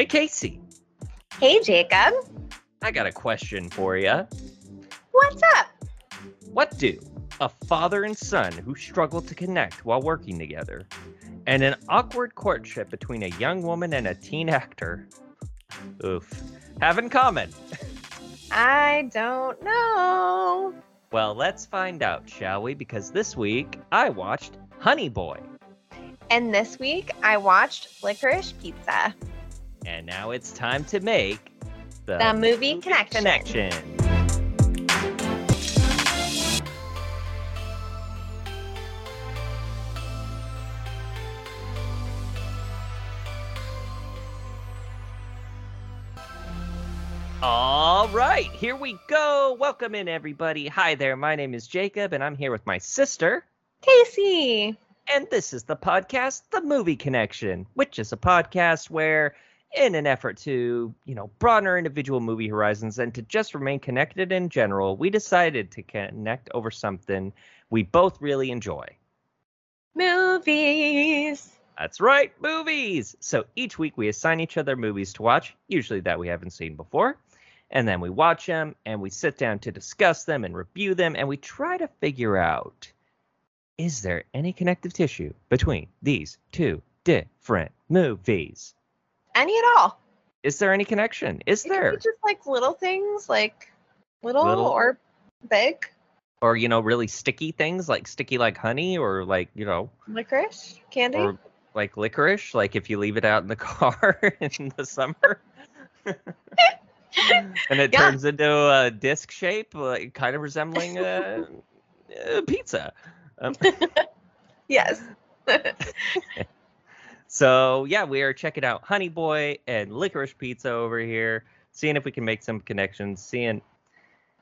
Hey, Casey, Hey, Jacob. I got a question for you. What's up? What do a father and son who struggle to connect while working together, and an awkward courtship between a young woman and a teen actor, oof, have in common? I don't know. Well, let's find out, shall we? Because this week I watched Honey Boy, And this week I watched Licorice Pizza, and now it's time to make the, the movie connection. connection. All right, here we go. Welcome in, everybody. Hi there. My name is Jacob, and I'm here with my sister. Casey. And this is the podcast, The Movie Connection, which is a podcast where, in an effort to, you know, broaden our individual movie horizons and to just remain connected in general, we decided to connect over something we both really enjoy. Movies. That's right, movies. So each week we assign each other movies to watch, usually that we haven't seen before. And then we watch them and we sit down to discuss them and review them and we try to figure out is there any connective tissue between these two different movies? Any at all. Is there any connection? Is It there? just like little things, like little, Little? or big. Or, you know, really sticky things like sticky like honey or like, you know, Licorice candy. or like licorice, like if you leave it out in the car in the summer. and it Yeah. turns into a disc shape, like kind of resembling a, a pizza. Um, yes. So yeah, we are checking out Honey Boy and Licorice Pizza over here, seeing if we can make some connections, seeing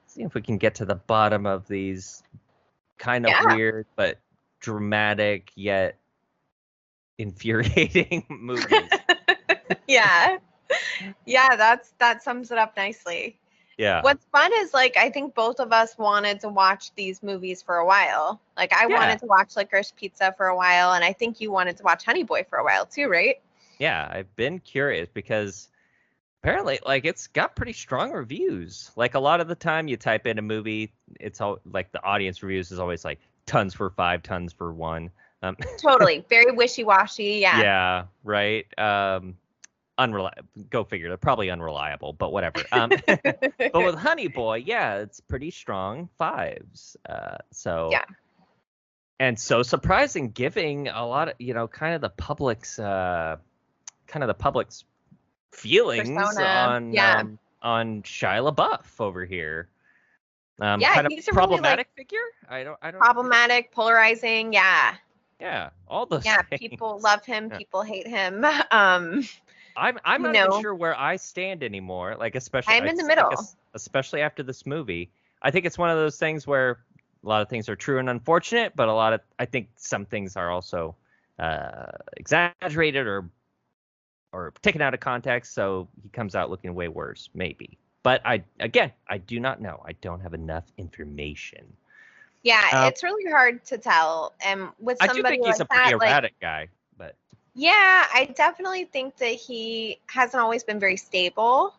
seeing if we can get to the bottom of these kind of Yeah. weird but dramatic yet infuriating movies. yeah. Yeah, that's that sums it up nicely. Yeah. What's fun is like I think both of us wanted to watch these movies for a while. Like I Yeah. wanted to watch Licorice Pizza for a while, and I think you wanted to watch Honey Boy for a while too, right? Yeah, I've been curious because apparently like it's got pretty strong reviews. Like a lot of the time you type in a movie, it's all like the audience reviews is always like tons for 5, tons for 1. Um Totally. Very wishy washy. Yeah. yeah, right. Um unreliable. Go figure. They're probably unreliable, but whatever. Um but with Honey Boy, yeah, it's pretty strong fives. Uh so Yeah. And so surprising giving a lot of, you know, kind of the public's uh kind of the public's feelings Persona, on yeah. um, on Shia LaBeouf over here. Um Yeah, kind of he's a really, like, problematic figure. I don't I don't Problematic, polarizing. Yeah. Yeah, all those Yeah. things. People love him. Yeah. People hate him. Um, I'm I'm not even sure where I stand anymore. Like especially I'm in the like, middle. especially after this movie. I think it's one of those things where a lot of things are true and unfortunate, but a lot of I think some things are also uh, exaggerated or or taken out of context. So he comes out looking way worse, maybe. But I again, I do not know. I don't have enough information. yeah. Uh, it's really hard to tell. And with I do somebody think he's like a pretty that, like, erratic guy, but Yeah, I definitely think that he hasn't always been very stable.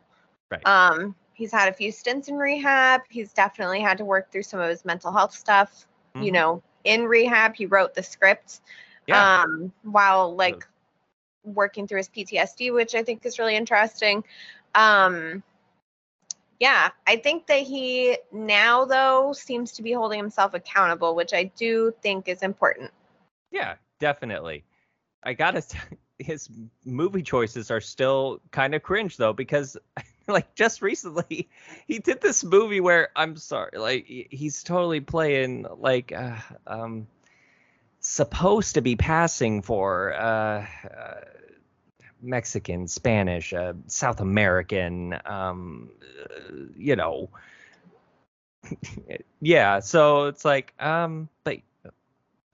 Right. Um, he's had a few stints in rehab. He's definitely had to work through some of his mental health stuff. You Mhm. know, in rehab, he wrote the script yeah, um, while like working through his PTSD, which I think is really interesting. Um, yeah, I think that he now though seems to be holding himself accountable, which I do think is important. Yeah, definitely. I gotta his movie choices are still kind of cringe though, because like just recently he did this movie where I'm sorry, like he's totally playing like uh, um supposed to be passing for uh, uh Mexican, Spanish, uh, South American, um, uh, you know. yeah, so it's like, um, but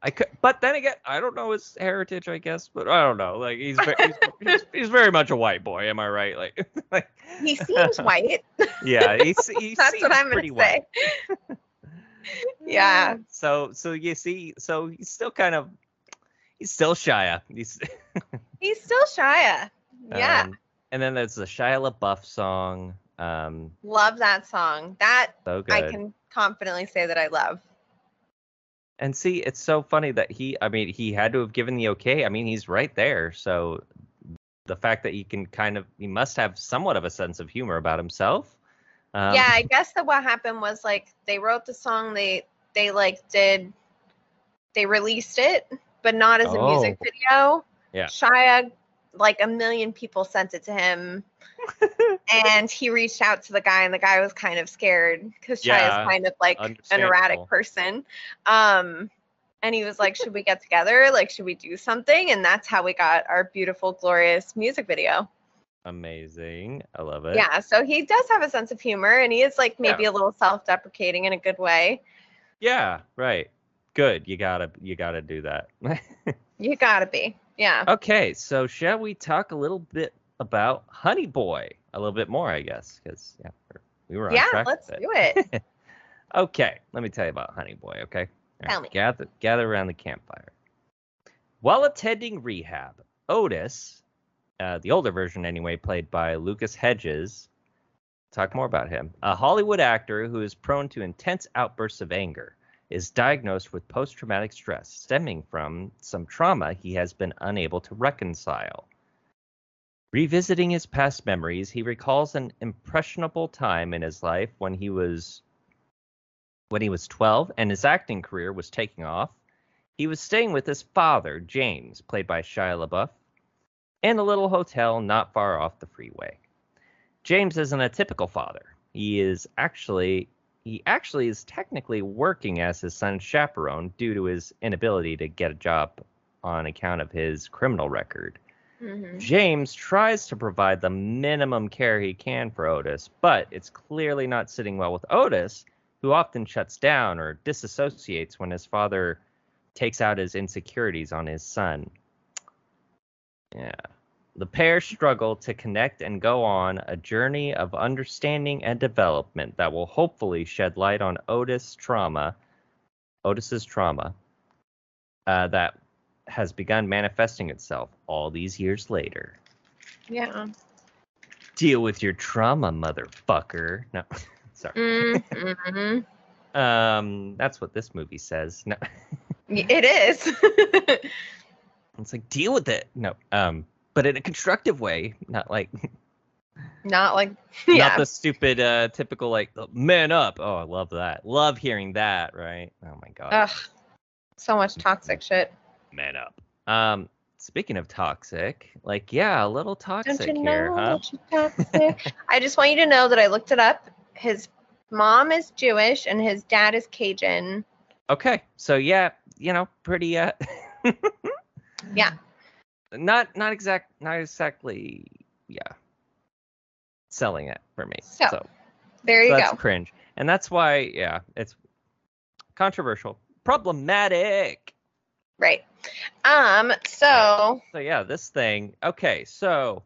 I could, but then again, I don't know his heritage, I guess, but I don't know. Like he's ve- he's, he's, he's very much a white boy, am I right? Like, like He seems white. yeah, he's he That's seems what I'm gonna say. white. Yeah. So so you see, so he's still kind of he's still Shia. He's He's still Shia. Yeah. um, and then there's the Shia LaBeouf song. Um, Love that song. That so. I can confidently say that I love. And see, it's so funny that he, I mean, he had to have given the okay. I mean, he's right there. So the fact that he can kind of, he must have somewhat of a sense of humor about himself. Um, yeah, I guess that what happened was like they wrote the song, they they like did, they released it, but not as a music Oh. video. Yeah. Shia, like a million people sent it to him, and he reached out to the guy, and the guy was kind of scared because Shia Yeah, is kind of like an erratic person. Um, and he was like, "Should we get together? Like, should we do something?" And that's how we got our beautiful, glorious music video. Amazing. I love it. Yeah, so he does have a sense of humor, and he is like maybe a little self-deprecating in a good way. Yeah, right. Good. You gotta, you gotta do that. You gotta be, yeah. okay, so shall we talk a little bit about Honey Boy? A little bit more, I guess, because yeah, we're- were on Yeah, track let's do it. Okay, let me tell you about Honey Boy, okay? All Tell me. Gather, gather around the campfire. While attending rehab, Otis, uh, the older version anyway, played by Lucas Hedges, talk more about him, a Hollywood actor who is prone to intense outbursts of anger, is diagnosed with post traumatic stress stemming from some trauma he has been unable to reconcile. Revisiting his past memories, he recalls an impressionable time in his life when he was when he was 12 and his acting career was taking off. He was staying with his father, James, played by Shia LaBeouf, in a little hotel not far off the freeway. James isn't a typical father. He is actually he actually is technically working as his son's chaperone due to his inability to get a job on account of his criminal record. Mhm. James tries to provide the minimum care he can for Otis, but it's clearly not sitting well with Otis, who often shuts down or disassociates when his father takes out his insecurities on his son. Yeah. The pair struggle to connect and go on a journey of understanding and development that will hopefully shed light on Otis' trauma, Otis's trauma, uh, that has begun manifesting itself all these years later. Yeah. Deal with your trauma, motherfucker. No, sorry. Mhm. Um, that's what this movie says. No, It is. it's like deal with it. No, um, but in a constructive way, not like Not like yeah. not the stupid, uh, typical like man up. Oh, I love that. Love hearing that. Right? Oh my god, Ugh. So much toxic shit. Man up. Um, speaking of toxic, like yeah, a little toxic Don't you here, know huh? toxic? I just want you to know that I looked it up. His mom is Jewish and his dad is Cajun. Okay, so yeah, you know, pretty uh Yeah. Not not exact not exactly yeah. Selling it for me. So, So, There you that's go. cringe. And that's why yeah, it's controversial. Problematic. Right. Um. So So yeah, this thing. Okay, so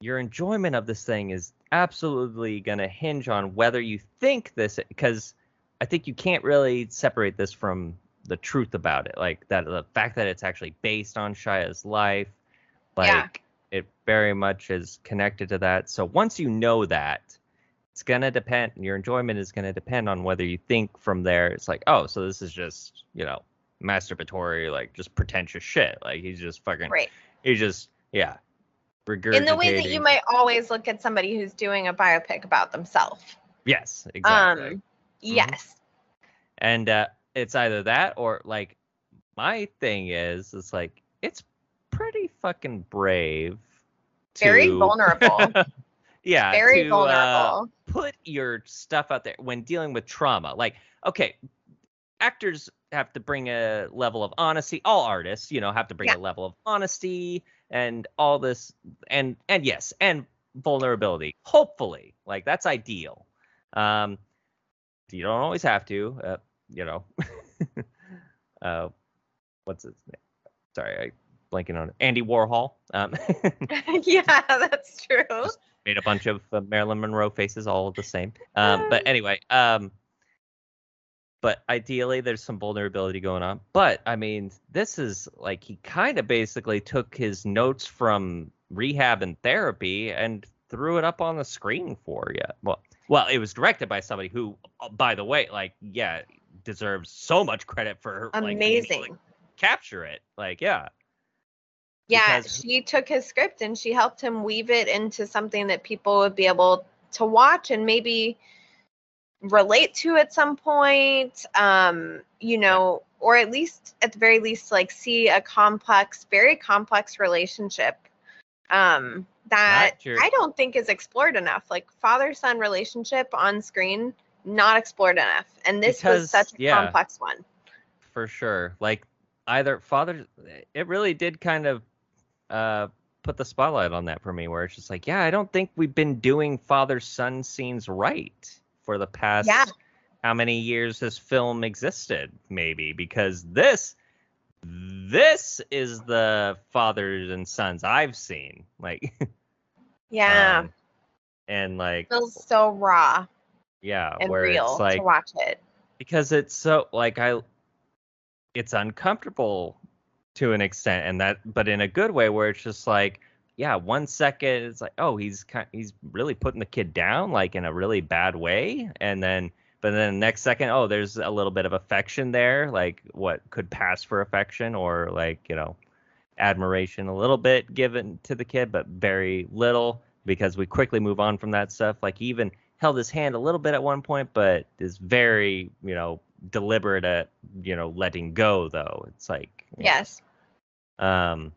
your enjoyment of this thing is absolutely going to hinge on whether you think this because I think you can't really separate this from the truth about it. Like that the fact that it's actually based on Shia's life, like Yeah. it very much is connected to that. So once you know that, it's gonna depend. Your enjoyment is gonna depend on whether you think from there. It's like, oh, so this is just you know masturbatory, like just pretentious shit. Like he's just fucking. right. He's just yeah. In the way that you might always look at somebody who's doing a biopic about themselves. Yes, exactly. Um. Yes. and uh, it's either that or like my thing is it's like it's pretty fucking brave to Very vulnerable. yeah Very to, uh, vulnerable. put your stuff out there when dealing with trauma like okay actors have to bring a level of honesty all artists you know have to bring Yeah. a level of honesty and all this and and yes and vulnerability hopefully like that's ideal um you don't always have to uh, you know uh what's his name sorry i blanking on it. andy warhol um yeah, that's true. Made a bunch of uh, Marilyn Monroe faces, all the same. Um, but anyway, um, but ideally, there's some vulnerability going on. But I mean, this is like he kind of basically took his notes from rehab and therapy and threw it up on the screen for you. Well, well, it was directed by somebody who, uh, by the way, like yeah, deserves so much credit for amazing like, capture it. Like yeah. Yeah, because... she took his script and she helped him weave it into something that people would be able to watch and maybe relate to at some point. Um, you know, or at least at the very least like see a complex very complex relationship um that I don't think is explored enough. Like father son relationship on screen not explored enough. And this because, was such a yeah, complex one. For sure. Like either father it really did kind of uh put the spotlight on that for me where it's just like yeah i don't think we've been doing father son scenes right for the past yeah how many years this film existed, maybe, because this this is the fathers and sons I've seen. Like Yeah. Um, and like it feels so raw. Yeah, and where real it's like to watch it. Because it's so like I it's uncomfortable to an extent and that but in a good way where it's just like yeah, one second it's like, oh, he's kind, he's really putting the kid down like in a really bad way, and then but then the next second, oh, there's a little bit of affection there, like what could pass for affection or like, you know, admiration a little bit given to the kid, but very little because we quickly move on from that stuff. Like he even held his hand a little bit at one point, but is very, you know, deliberate at, you know, letting go though. It's like Yes. Know, um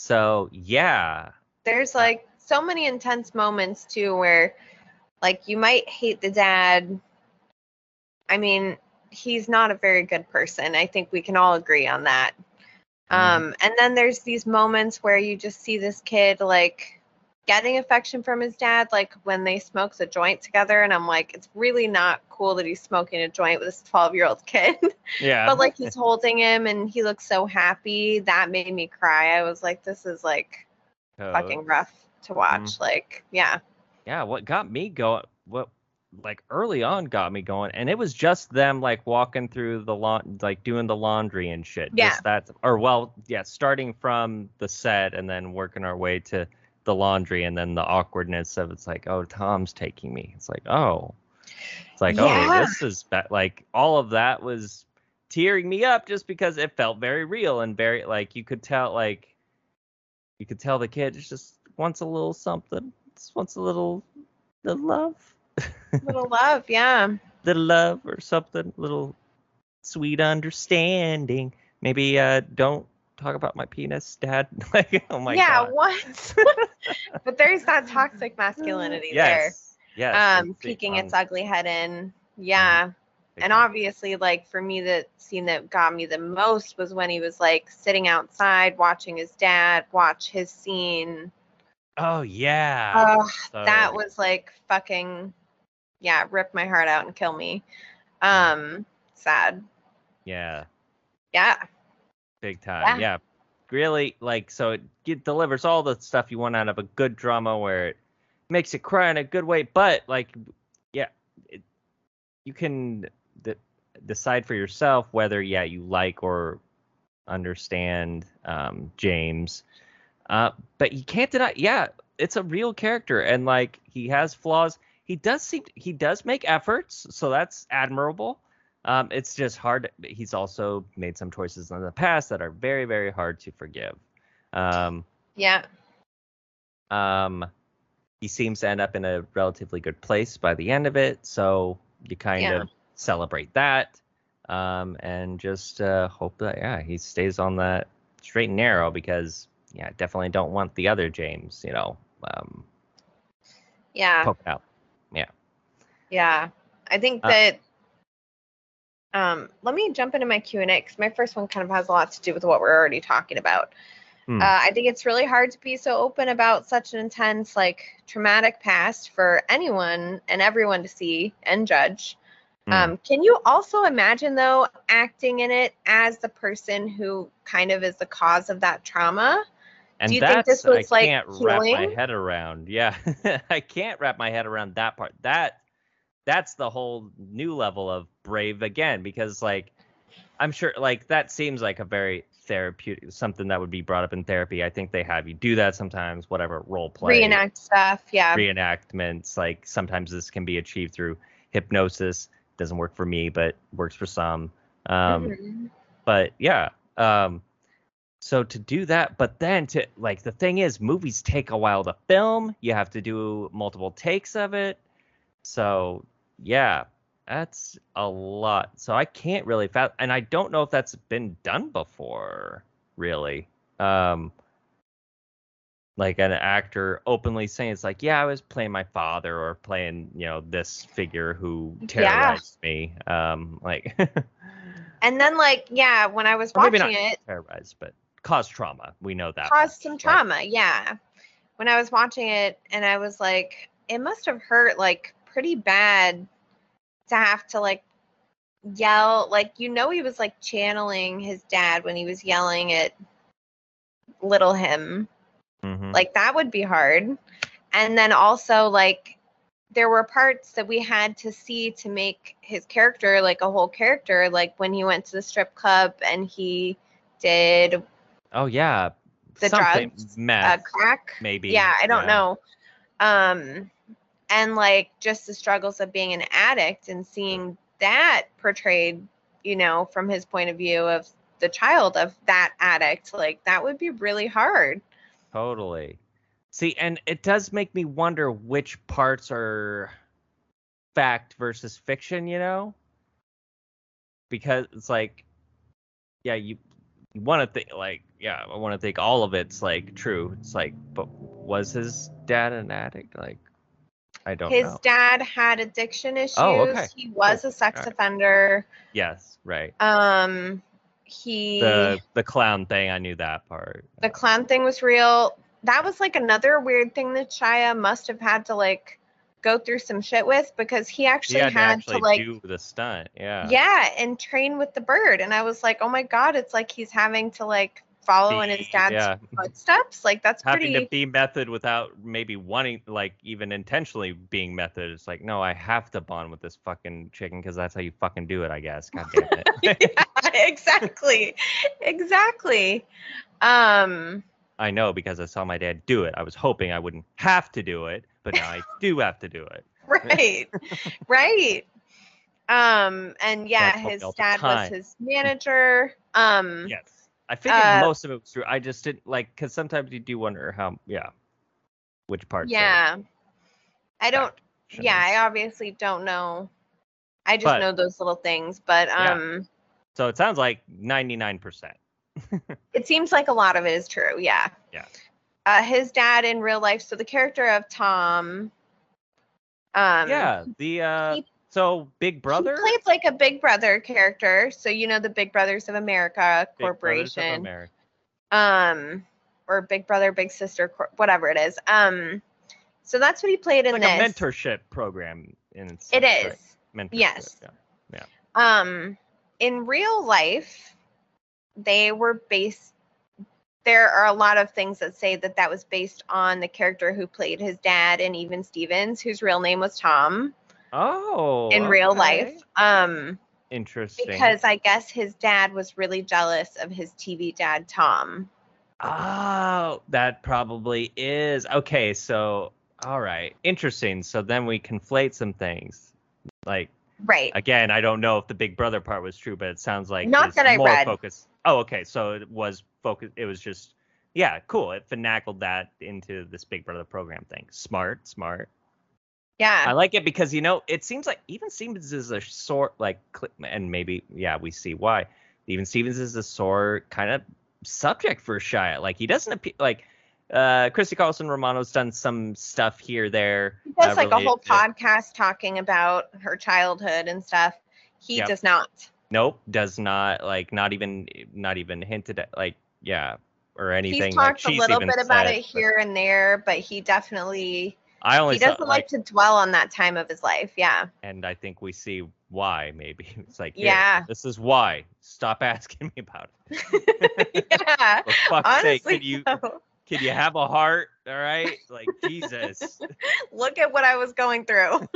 so yeah. There's like so many intense moments too where like you might hate the dad. I mean, he's not a very good person. I think we can all agree on that. Mm-hmm. Um, and then there's these moments where you just see this kid like getting affection from his dad, like when they smoke the joint together, and I'm like, it's really not cool that he's smoking a joint with this 12 year old kid. Yeah. but like he's holding him and he looks so happy. That made me cry. I was like, this is like oh. fucking rough to watch. Mm-hmm. Like, yeah yeah, what got me going, what like early on got me going, and it was just them like walking through the lawn, like doing the laundry and shit. Yeah. Just that, or well, yeah, starting from the set and then working our way to the laundry, and then the awkwardness of it's like, oh, Tom's taking me. It's like, oh, it's like, oh, yeah. oh, this is be-. like all of that was tearing me up just because it felt very real and very like you could tell like you could tell the kid just wants a little something just wants a little, little love. little love, yeah. little love or something. Little sweet understanding. Maybe uh, don't talk about my penis, Dad. like, oh my yeah, god. Yeah, what? but there's that toxic masculinity yes. there. Yes. Um, peeking its ugly head in. Yeah. Mm-hmm. And obviously, like for me, the scene that got me the most was when he was like sitting outside watching his dad watch his scene Oh yeah. Oh, so... that was like fucking yeah, rip my heart out and kill me. Um sad. Yeah. Yeah. Big time. Yeah. yeah. Really like so it, it delivers all the stuff you want out of a good drama where it makes you cry in a good way, but like yeah, it, you can d- decide for yourself whether yeah, you like or understand um, James uh, but you can't deny, yeah, it's a real character, and like he has flaws. He does seem he does make efforts, so that's admirable. Um, it's just hard. He's also made some choices in the past that are very, very hard to forgive. Um, yeah. Um, he seems to end up in a relatively good place by the end of it, so you kind yeah. of celebrate that, um, and just uh, hope that yeah he stays on that straight and narrow because yeah, definitely don't want the other James, you know, um, yeah, poke out. Yeah. Yeah, I think uh, that. Um, let me jump into my Q and A because my first one kind of has a lot to do with what we're already talking about. Hmm. Uh, I think it's really hard to be so open about such an intense, like, traumatic past for anyone and everyone to see and judge. Hmm. Um, can you also imagine, though, acting in it as the person who kind of is the cause of that trauma? And Do you think this was I like can't healing? wrap my head around. Yeah, I can't wrap my head around that part. That that's the whole new level of brave again because like I'm sure like that seems like a very therapeutic something that would be brought up in therapy. I think they have you do that sometimes, whatever role play, Reenact stuff. Yeah. reenactments. Like sometimes this can be achieved through hypnosis. Doesn't work for me, but works for some. Um, Mhm. but yeah um so to do that but then to like the thing is movies take a while to film you have to do multiple takes of it so yeah that's a lot so i can't really and i don't know if that's been done before really um like an actor openly saying it's like yeah i was playing my father or playing you know this figure who Yeah. terrorized me um like And then like yeah, when I was watching not it, terrorized, but caused trauma. We know that. caused much, some right? trauma. Yeah. When I was watching it and I was like, it must have hurt like pretty bad to have to like yell like you know he was like channeling his dad when he was yelling at little him Mhm. like that would be hard and then also like there were parts that we had to see to make his character like a whole character like when he went to the strip club and he did oh yeah. the Something drugs, meth, uh, crack maybe. yeah i don't know um and like just the struggles of being an addict and seeing that portrayed you know from his point of view of the child of that addict like that would be really hard Totally. See, and it does make me wonder which parts are fact versus fiction, you know? Because it's like, yeah, you you want to think like, yeah, I want to think all of it's like true. It's like, but was his dad an addict? Like, I don't his know. dad had addiction issues Oh, okay. he was a sex Alright. offender yes, right. um he The the clown thing, I knew that part. the clown thing was real. That was like another weird thing that Shia must have had to like go through some shit with because he He actually had, had, to actually to like do the stunt. Yeah. yeah and train with the bird and I was like, "Oh my god, it's like he's having to like follow in his dad's yeah. footsteps." Like that's having pretty to be method without maybe wanting like even intentionally being method it's like no i have to bond with this fucking chicken because that's how you fucking do it i guess god damn it yeah, exactly. exactly. Um i know because i saw my dad do it i was hoping i wouldn't have to do it but now i do have to do it right right um and yeah his dad was his manager um yes i figured Uh, most of it was true. I just didn't like because sometimes you do wonder how yeah which parts yeah. I don't yeah i obviously don't know. I just But- know those little things but Yeah. um so it sounds like 99% it seems like a lot of it is true yeah. Yeah. uh his dad in real life so the character of tom um yeah the uh he- so big brother he played like a big brother character so you know the big brothers of america Big Brothers of corporation America. um or big brother big sister cor- whatever it is um so that's what he played in like this a mentorship program in its it is right? Mentorship, Yes. yeah. um in real life they were based there are a lot of things that say that that was based on the character who played his dad and even stevens whose real name was tom Oh. in real okay. life um Interesting. because i guess his dad was really jealous of his tv dad tom Oh, that probably is. Okay, so all right. Interesting. So then we conflate some things. Like right again, I don't know if the Big Brother part was true, but it sounds like Not that I more read. focus. Oh, okay. So it was focus it was just yeah, cool. It finagled that into this Big Brother program thing. Smart, smart. Yeah I like it because you know it seems like even Stevens is a sort like and maybe yeah we see why even Stevens is a sore kind of subject for Shia like he doesn't appear like uh Christy Carlson Romano's done some stuff here there He does uh, like a whole podcast talking about her childhood and stuff. He Yep. does not. nope does not like not even not even hinted at like yeah or anything He's like talked a little bit about said, it but here and there, but he definitely I only he doesn't like, to dwell on that time of his life. Yeah. and I think we see why maybe it's like Yeah. this is why stop asking me about it yeah. for fuck's sake Honestly, can you. Can you have a heart? All right, like Jesus. Look at what I was going through.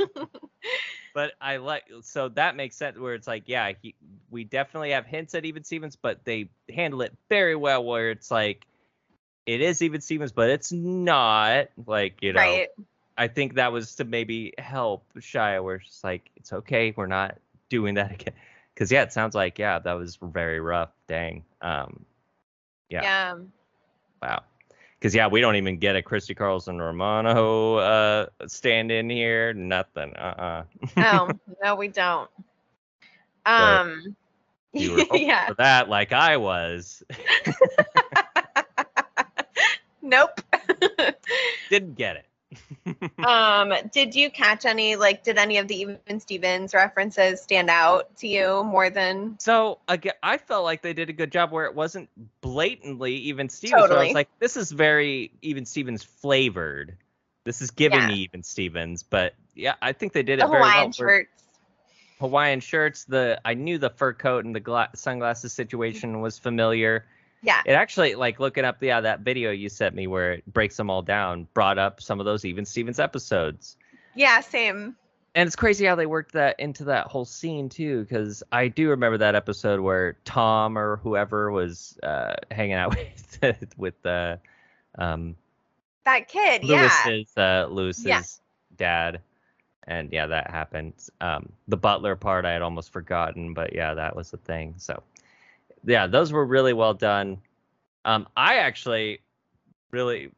but I like so that makes sense where it's like, yeah, he, we definitely have hints at even Stevens, but they handle it very well. Where it's like, it is even Stevens, but it's not like you know. right. I think that was to maybe help Shia, where it's like, it's okay, we're not doing that again. Because yeah, it sounds like yeah, that was very rough. Dang. Um, yeah. Yeah. Wow. Because yeah, we don't even get a Christy Carlson Romano uh stand in here. Nothing. Uh uh Oh, no, we don't. Um You were yeah. for that, like I was. Nope. Didn't get it. um, did you catch any like did any of the even Stevens references stand out to you more than So again, I felt like they did a good job where it wasn't blatantly even Stevens. where I was like, this is very even Stevens flavored. This is giving Yeah. me even Stevens, but yeah, I think they did it very Hawaiian well. shirts? Hawaiian shirts. The I knew the fur coat and the gla- sunglasses situation was familiar. Yeah. It actually like looking up yeah that video you sent me where it breaks them all down brought up some of those even Stevens episodes. Yeah, same. And it's crazy how they worked that into that whole scene too, because I do remember that episode where Tom or whoever was uh, hanging out with with uh, um, That kid, yeah. Lewis's uh, Lewis's Yeah. dad, and yeah, that happened. Um, the butler part I had almost forgotten, but yeah, that was the thing. So yeah, those were really well done. Um, I actually really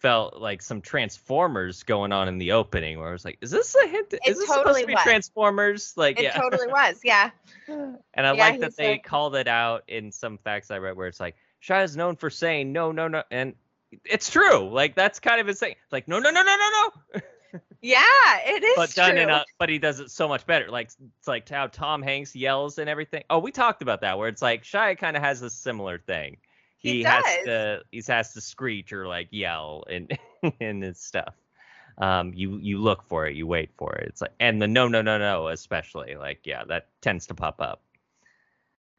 felt like some Transformers going on in the opening, where I was like, "Is this a hint? Is this supposed totally to be was. Transformers?" Like, It yeah. totally was, yeah. And I Yeah, like that they like- called it out in some facts I read where it's like Shia is known for saying no, no, no, and it's true. Like that's kind of thing. It's like no, no, no, no, no, no. Yeah, it is But done true. in a, but he does it so much better. Like it's like how Tom Hanks yells and everything. Oh, we talked about that where it's like Shia kind of has a similar thing. He has does. to he has to screech or like yell in in his stuff. Um, you you look for it, you wait for it. It's like and the no no no no especially like yeah that tends to pop up.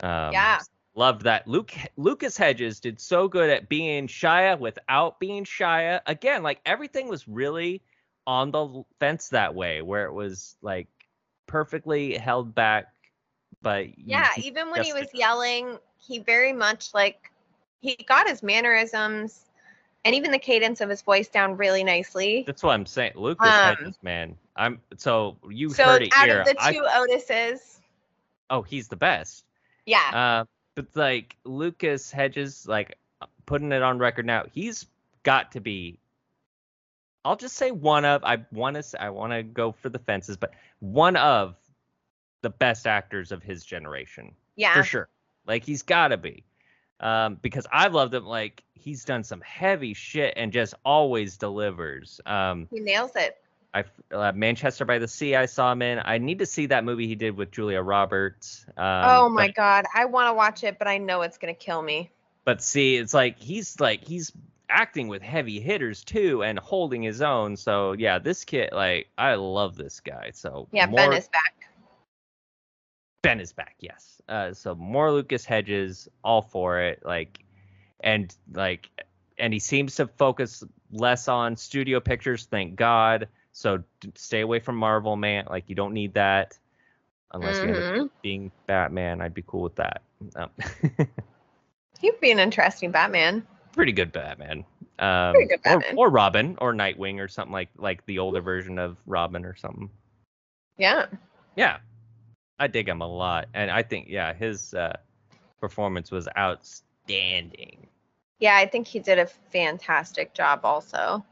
Um, Yeah. Loved that. Luke Lucas Hedges did so good at being Shia without being Shia. Again, like everything was really on the fence that way, where it was like perfectly held back. But Yeah, even when he was yelling, he very much like he got his mannerisms and even the cadence of his voice down really nicely. That's what I'm saying. Lucas Um, Hedges, man. I'm so you So heard it out here. of the I- two Otises, oh, he's the best. yeah, Uh, but like Lucas Hedges, like putting it on record now, he's got to be. I'll just say one of. I want to. I want to go for the fences, but one of the best actors of his generation yeah, for sure. Like he's got to be, um, because I've loved him. Like he's done some heavy shit and just always delivers. Um, he nails it. I uh, Manchester by the Sea. I saw him in. I need to see that movie he did with Julia Roberts. Um, oh my but- god, I want to watch it, but I know it's gonna kill me. But see, it's like he's like he's acting with heavy hitters too and holding his own. So yeah, this kid, like I love this guy. So Yeah, more, Ben is back. Ben is back. Yes. Uh, so more Lucas Hedges, all for it. Like, and like, and he seems to focus less on studio pictures. Thank God. So stay away from Marvel, man. Like you don't need that. Unless you're Mhm. being Batman, I'd be cool with that. Um, He'd be an interesting Batman. Pretty good Batman. Um, Pretty good or- Or, Robin or Nightwing or something like like the older version of Robin or something. Yeah, Yeah, I dig him a lot, and I think yeah his uh, performance was outstanding. yeah, I think he did a fantastic job. Also,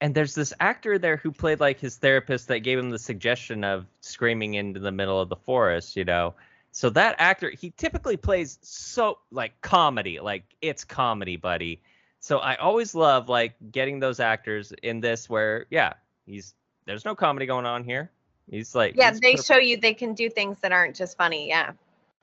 And there's this actor there who played like his therapist that gave him the suggestion of screaming into the middle of the forest, you know. So that actor, he typically plays so like comedy, like it's comedy, buddy. So I always love like getting those actors in this where yeah, he's there's no comedy going on here. He's like yeah, he's they per- show you they can do things that aren't just funny. Yeah,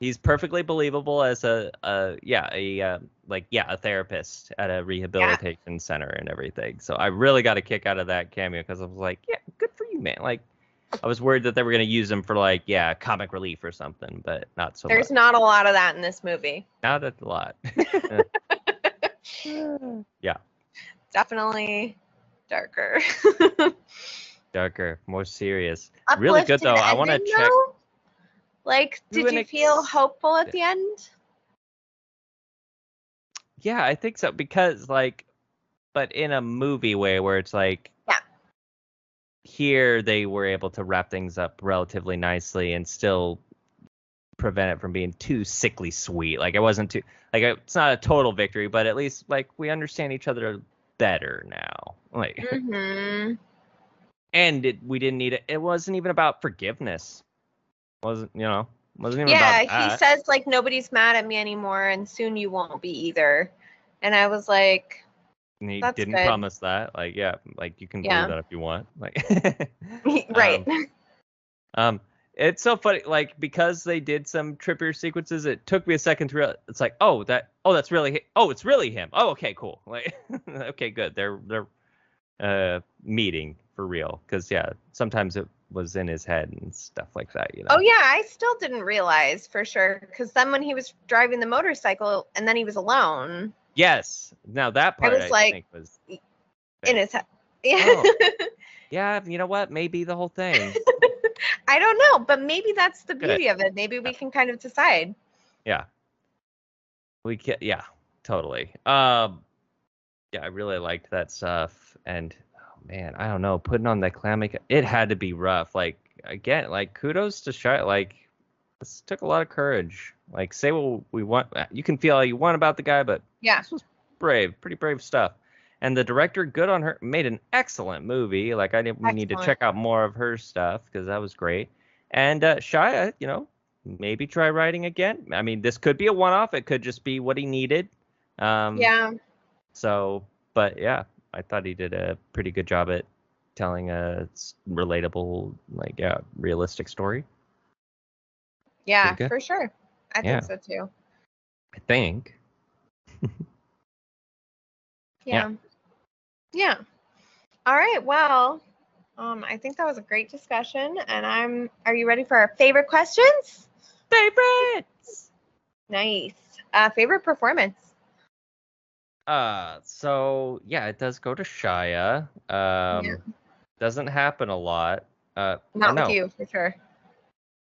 he's perfectly believable as a, a yeah a uh, like yeah a therapist at a rehabilitation center and everything. So I really got a kick out of that cameo because I was like, yeah, good for you, man. Like I was worried that they were gonna use him for like yeah comic relief or something, but not so there's much. not a lot of that in this movie. Not a lot. yeah. definitely darker. Darker, more serious. Really good, though. I wanna ending, check- Like, did you feel hopeful at the end? Yeah, I think so because like, but in a movie way where it's like, Yeah. Here they were able to wrap things up relatively nicely and still prevent it from being too sickly sweet. Like it wasn't too like it's not a total victory, but at least like we understand each other better now. Like, Mm-hmm. and it we didn't need it. It wasn't even about forgiveness. wasn't you know? Wasn't even Yeah, about he says like nobody's mad at me anymore, and soon you won't be either. And I was like, And he That's didn't good. promise that. Like, yeah, like you can Yeah. believe that if you want. Like, right. um, it's so funny. Like because they did some trippier sequences, it took me a second to realize. It's like, oh, that, oh, that's really, hi- oh, it's really him. Oh, okay, cool. Like, okay, good. They're they're uh meeting for real. Because yeah, sometimes it was in his head and stuff like that. You know. Oh yeah, I still didn't realize for sure because then when he was driving the motorcycle and then he was alone Yes. Now that part I, was like- think was. in his head. Yeah. Oh. Yeah, you know what? Maybe the whole thing. I don't know, but maybe that's the Good. beauty of it. Maybe we can kind of decide. Yeah. We can yeah, totally. Um yeah, I really liked that stuff and oh man, I don't know, putting on the clam it had to be rough. Like again, like kudos to Shia like this took a lot of courage. Like say what we want you can feel all you want about the guy, but Yeah. this was brave, pretty brave stuff. And the director, good on her, made an excellent movie. Like I didn't need to check out more of her stuff because that was great. And uh, Shia, you know, maybe try writing again. I mean, this could be a one-off. It could just be what he needed. Um, Yeah. So, but yeah, I thought he did a pretty good job at telling a relatable, like yeah, realistic story. Yeah, for sure. I Yeah. think so too. I think. Yeah. Yeah. yeah. All right. Well, um, I think that was a great discussion, and I'm. Are you ready for our favorite questions? Favorites. Nice. Uh, favorite performance. Uh, so yeah, it does go to Shia. Um, Yeah. doesn't happen a lot. Uh, Not no, with you, for sure.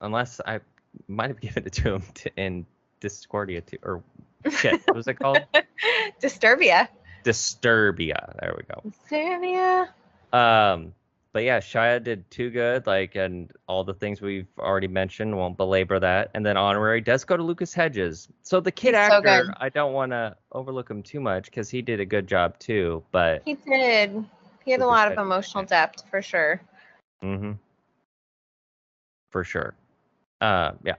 unless I might have given it to him to, in Discordia too, or shit, what was it called? Disturbia. Disturbia. There we go. Disturbia. Um, but yeah, Shia did too good. Like, and all the things we've already mentioned won't belabor that. And then honorary does go to Lucas Hedges. So the kid He's actor, good. I don't want to overlook him too much because he did a good job too. But He did. He had a Lucas lot of emotional depth, for sure. Mm-hmm. for sure. Uh, yeah.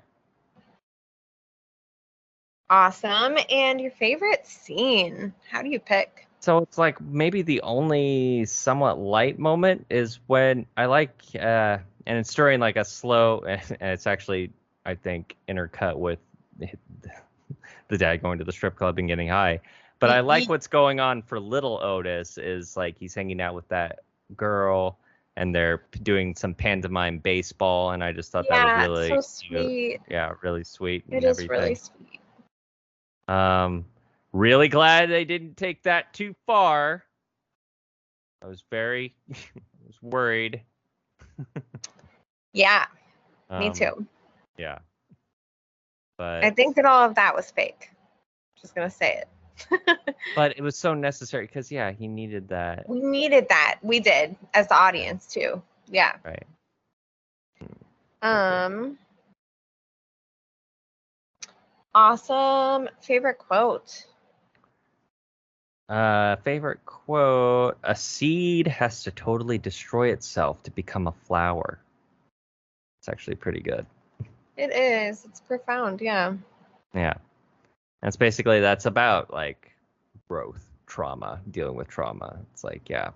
Awesome. And your favorite scene? How do you pick? So it's like maybe the only somewhat light moment is when I like, uh, and it's during like a slow, and it's actually I think intercut with the dad going to the strip club and getting high. But I like Mhm. what's going on for little Otis is like he's hanging out with that girl and they're doing some pantomime baseball, and I just thought yeah, that was really so sweet. Yeah, really sweet. It and is everything. really sweet. Um, really glad they didn't take that too far. I was very, I was worried. Yeah, me Um, too. Yeah. But I think that all of that was fake. Just gonna say it. but it was so necessary because yeah, he needed that. We needed that. We did as the audience too. Yeah. Right. Um. Awesome. Favorite quote. Uh, favorite quote: "A seed has to totally destroy itself to become a flower." It's actually pretty good. It is. It's profound. Yeah. Yeah. That's basically that's about like growth, trauma, dealing with trauma. It's like, yeah.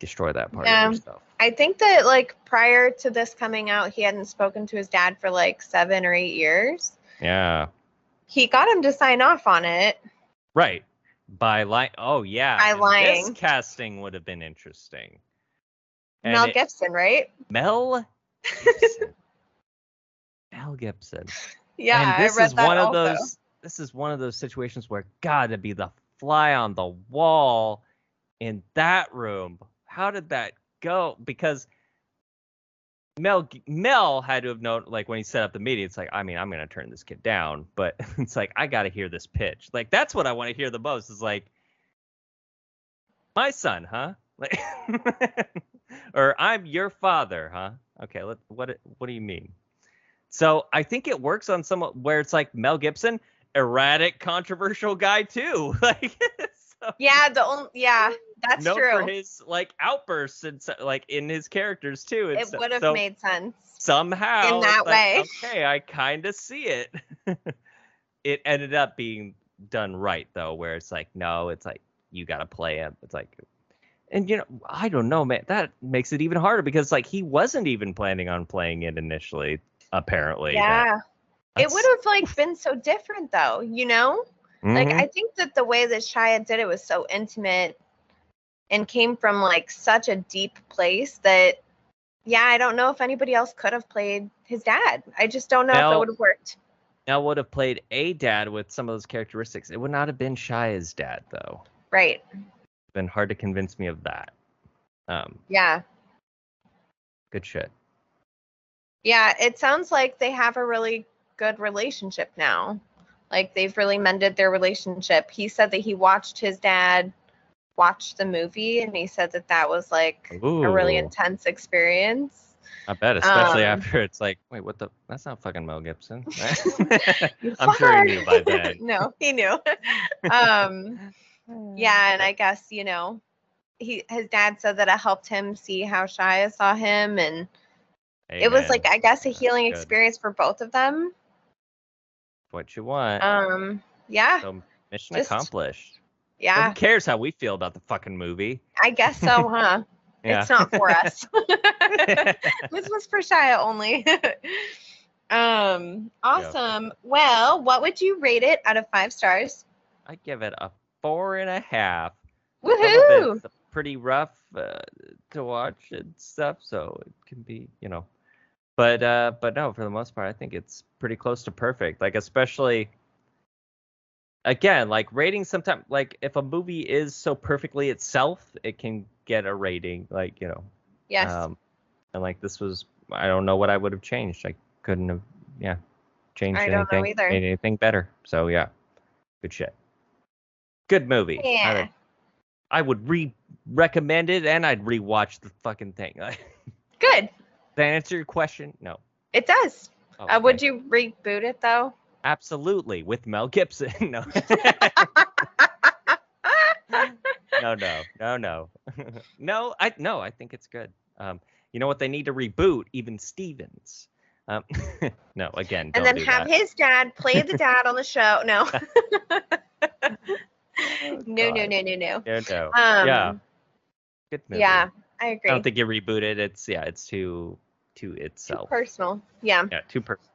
Destroy that part Yeah. of yourself. I think that like prior to this coming out, he hadn't spoken to his dad for like seven or eight years. Yeah. He got him to sign off on it. Right. By lying. Oh yeah. By and lying. This casting would have been interesting. And Mel it- Gibson, right? Mel Gibson. Mel Gibson. Yeah, and this I read is that one of those this is one of those situations where gotta be the fly on the wall in that room. How did that go? Because Mel Mel had to have known like when he set up the meeting, it's like, I mean, I'm gonna turn this kid down, but it's like I gotta hear this pitch. Like that's what I want to hear the most is like my son, huh? Like or I'm your father, huh? Okay, let, what what do you mean? So I think it works on some where it's like Mel Gibson, erratic, controversial guy too. like so, yeah, the only yeah, that's known true. for his like outbursts and so, like in his characters too. It so, would have made sense somehow in that like, way. Okay, I kind of see it. it ended up being done right though, where it's like no, it's like you got to play him. It's like and you know i don't know man that makes it even harder because like he wasn't even planning on playing it initially apparently Yeah. It would have like been so different though, you know? Like Mhm. I think that the way that Shia did it was so intimate and came from like such a deep place that yeah, I don't know if anybody else could have played his dad. I just don't know if Now- it would have worked. now would have played a dad with some of those characteristics it would not have been shia's dad though Right. been hard to convince me of that um Yeah. good shit Yeah, it sounds like they have a really good relationship now. Like they've really mended their relationship. He said that he watched his dad watch the movie and he said that that was like a really intense experience. i bet especially Um, after it's like wait what the that's not fucking mel gibson i'm sure he knew by then no, he knew. um yeah, and I guess, you know, he his dad said that it helped him see how Shia saw him and it was like I guess a healing good. experience for both of them. what you want Um yeah, so mission just- accomplished yeah. who cares how we feel about the fucking movie I guess so, huh? yeah It's not for us. this was for Shia only. um, awesome. Well, what would you rate it out of five stars? I give it a four and a half. Woohoo! pretty rough uh, to watch and stuff, so it can be, you know. But uh, but no, for the most part, I think it's pretty close to perfect. Like especially, again, like rating. Sometimes, like if a movie is so perfectly itself, it can get a rating. Like you know, Yes. um, and like this was, I don't know what I would have changed. I couldn't have, yeah, changed I don't know anything, either. made anything better. So yeah, good shit. Good movie. I yeah. would- I would re recommend it and I'd rewatch the fucking thing. Good. That answer your question? No. It does. Oh, Uh, would you reboot it though? Absolutely, with Mel Gibson. no. no, no, no, no, no. I no. I think it's good. Um, you know what? They need to reboot even Stevens. Um, no, again, and then have that. his dad play the dad on the show. No. Oh, no, no, no, no, no. No, no. Um, yeah, good movie. Yeah, I agree. I don't think it. It's yeah, it's too too Too itself. personal. Yeah. Yeah, too personal.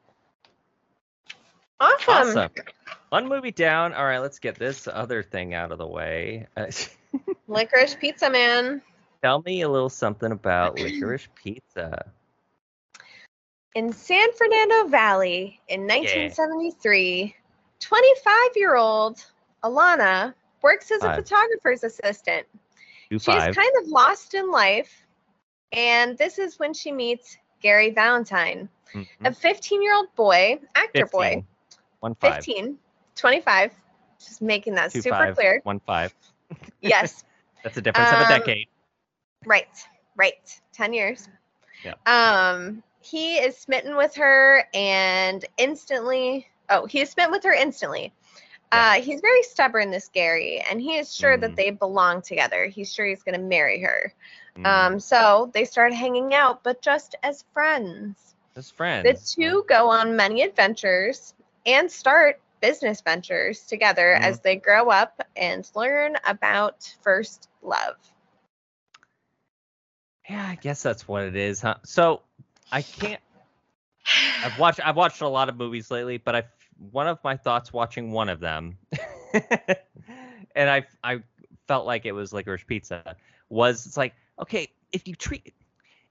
Awesome. Awesome. One movie down. All right, let's get this other thing out of the way. Licorice Pizza Man. tell me a little something about licorice pizza. In San Fernando Valley in 1973, 25 year old Alana works as a Five. photographer's assistant. Two She's kind of lost in life, and this is when she meets Gary Valentine, Mhm. a 15 year old boy, actor boy, 15. One five. 15, 25. Just making that Two super five. clear. One five. Yes, That's the difference of a Um, decade. right, right. 10 years. Yeah. Um, he is smitten with her and instantly, oh, he is smitten with her instantly. Uh, he's very stubborn, this Gary, and he is sure that Mm. they belong together. He's sure he's going to marry her. Mm, Um, so they start hanging out, but just as friends. Just friends. The two go on many adventures and start business ventures together Mhm. as they grow up and learn about first love. Yeah, I guess that's what it is, huh? So I can't. I've watched. I've watched a lot of movies lately, but I one of my thoughts watching one of them, and I I felt like it was licorice pizza. Was it's like okay if you treat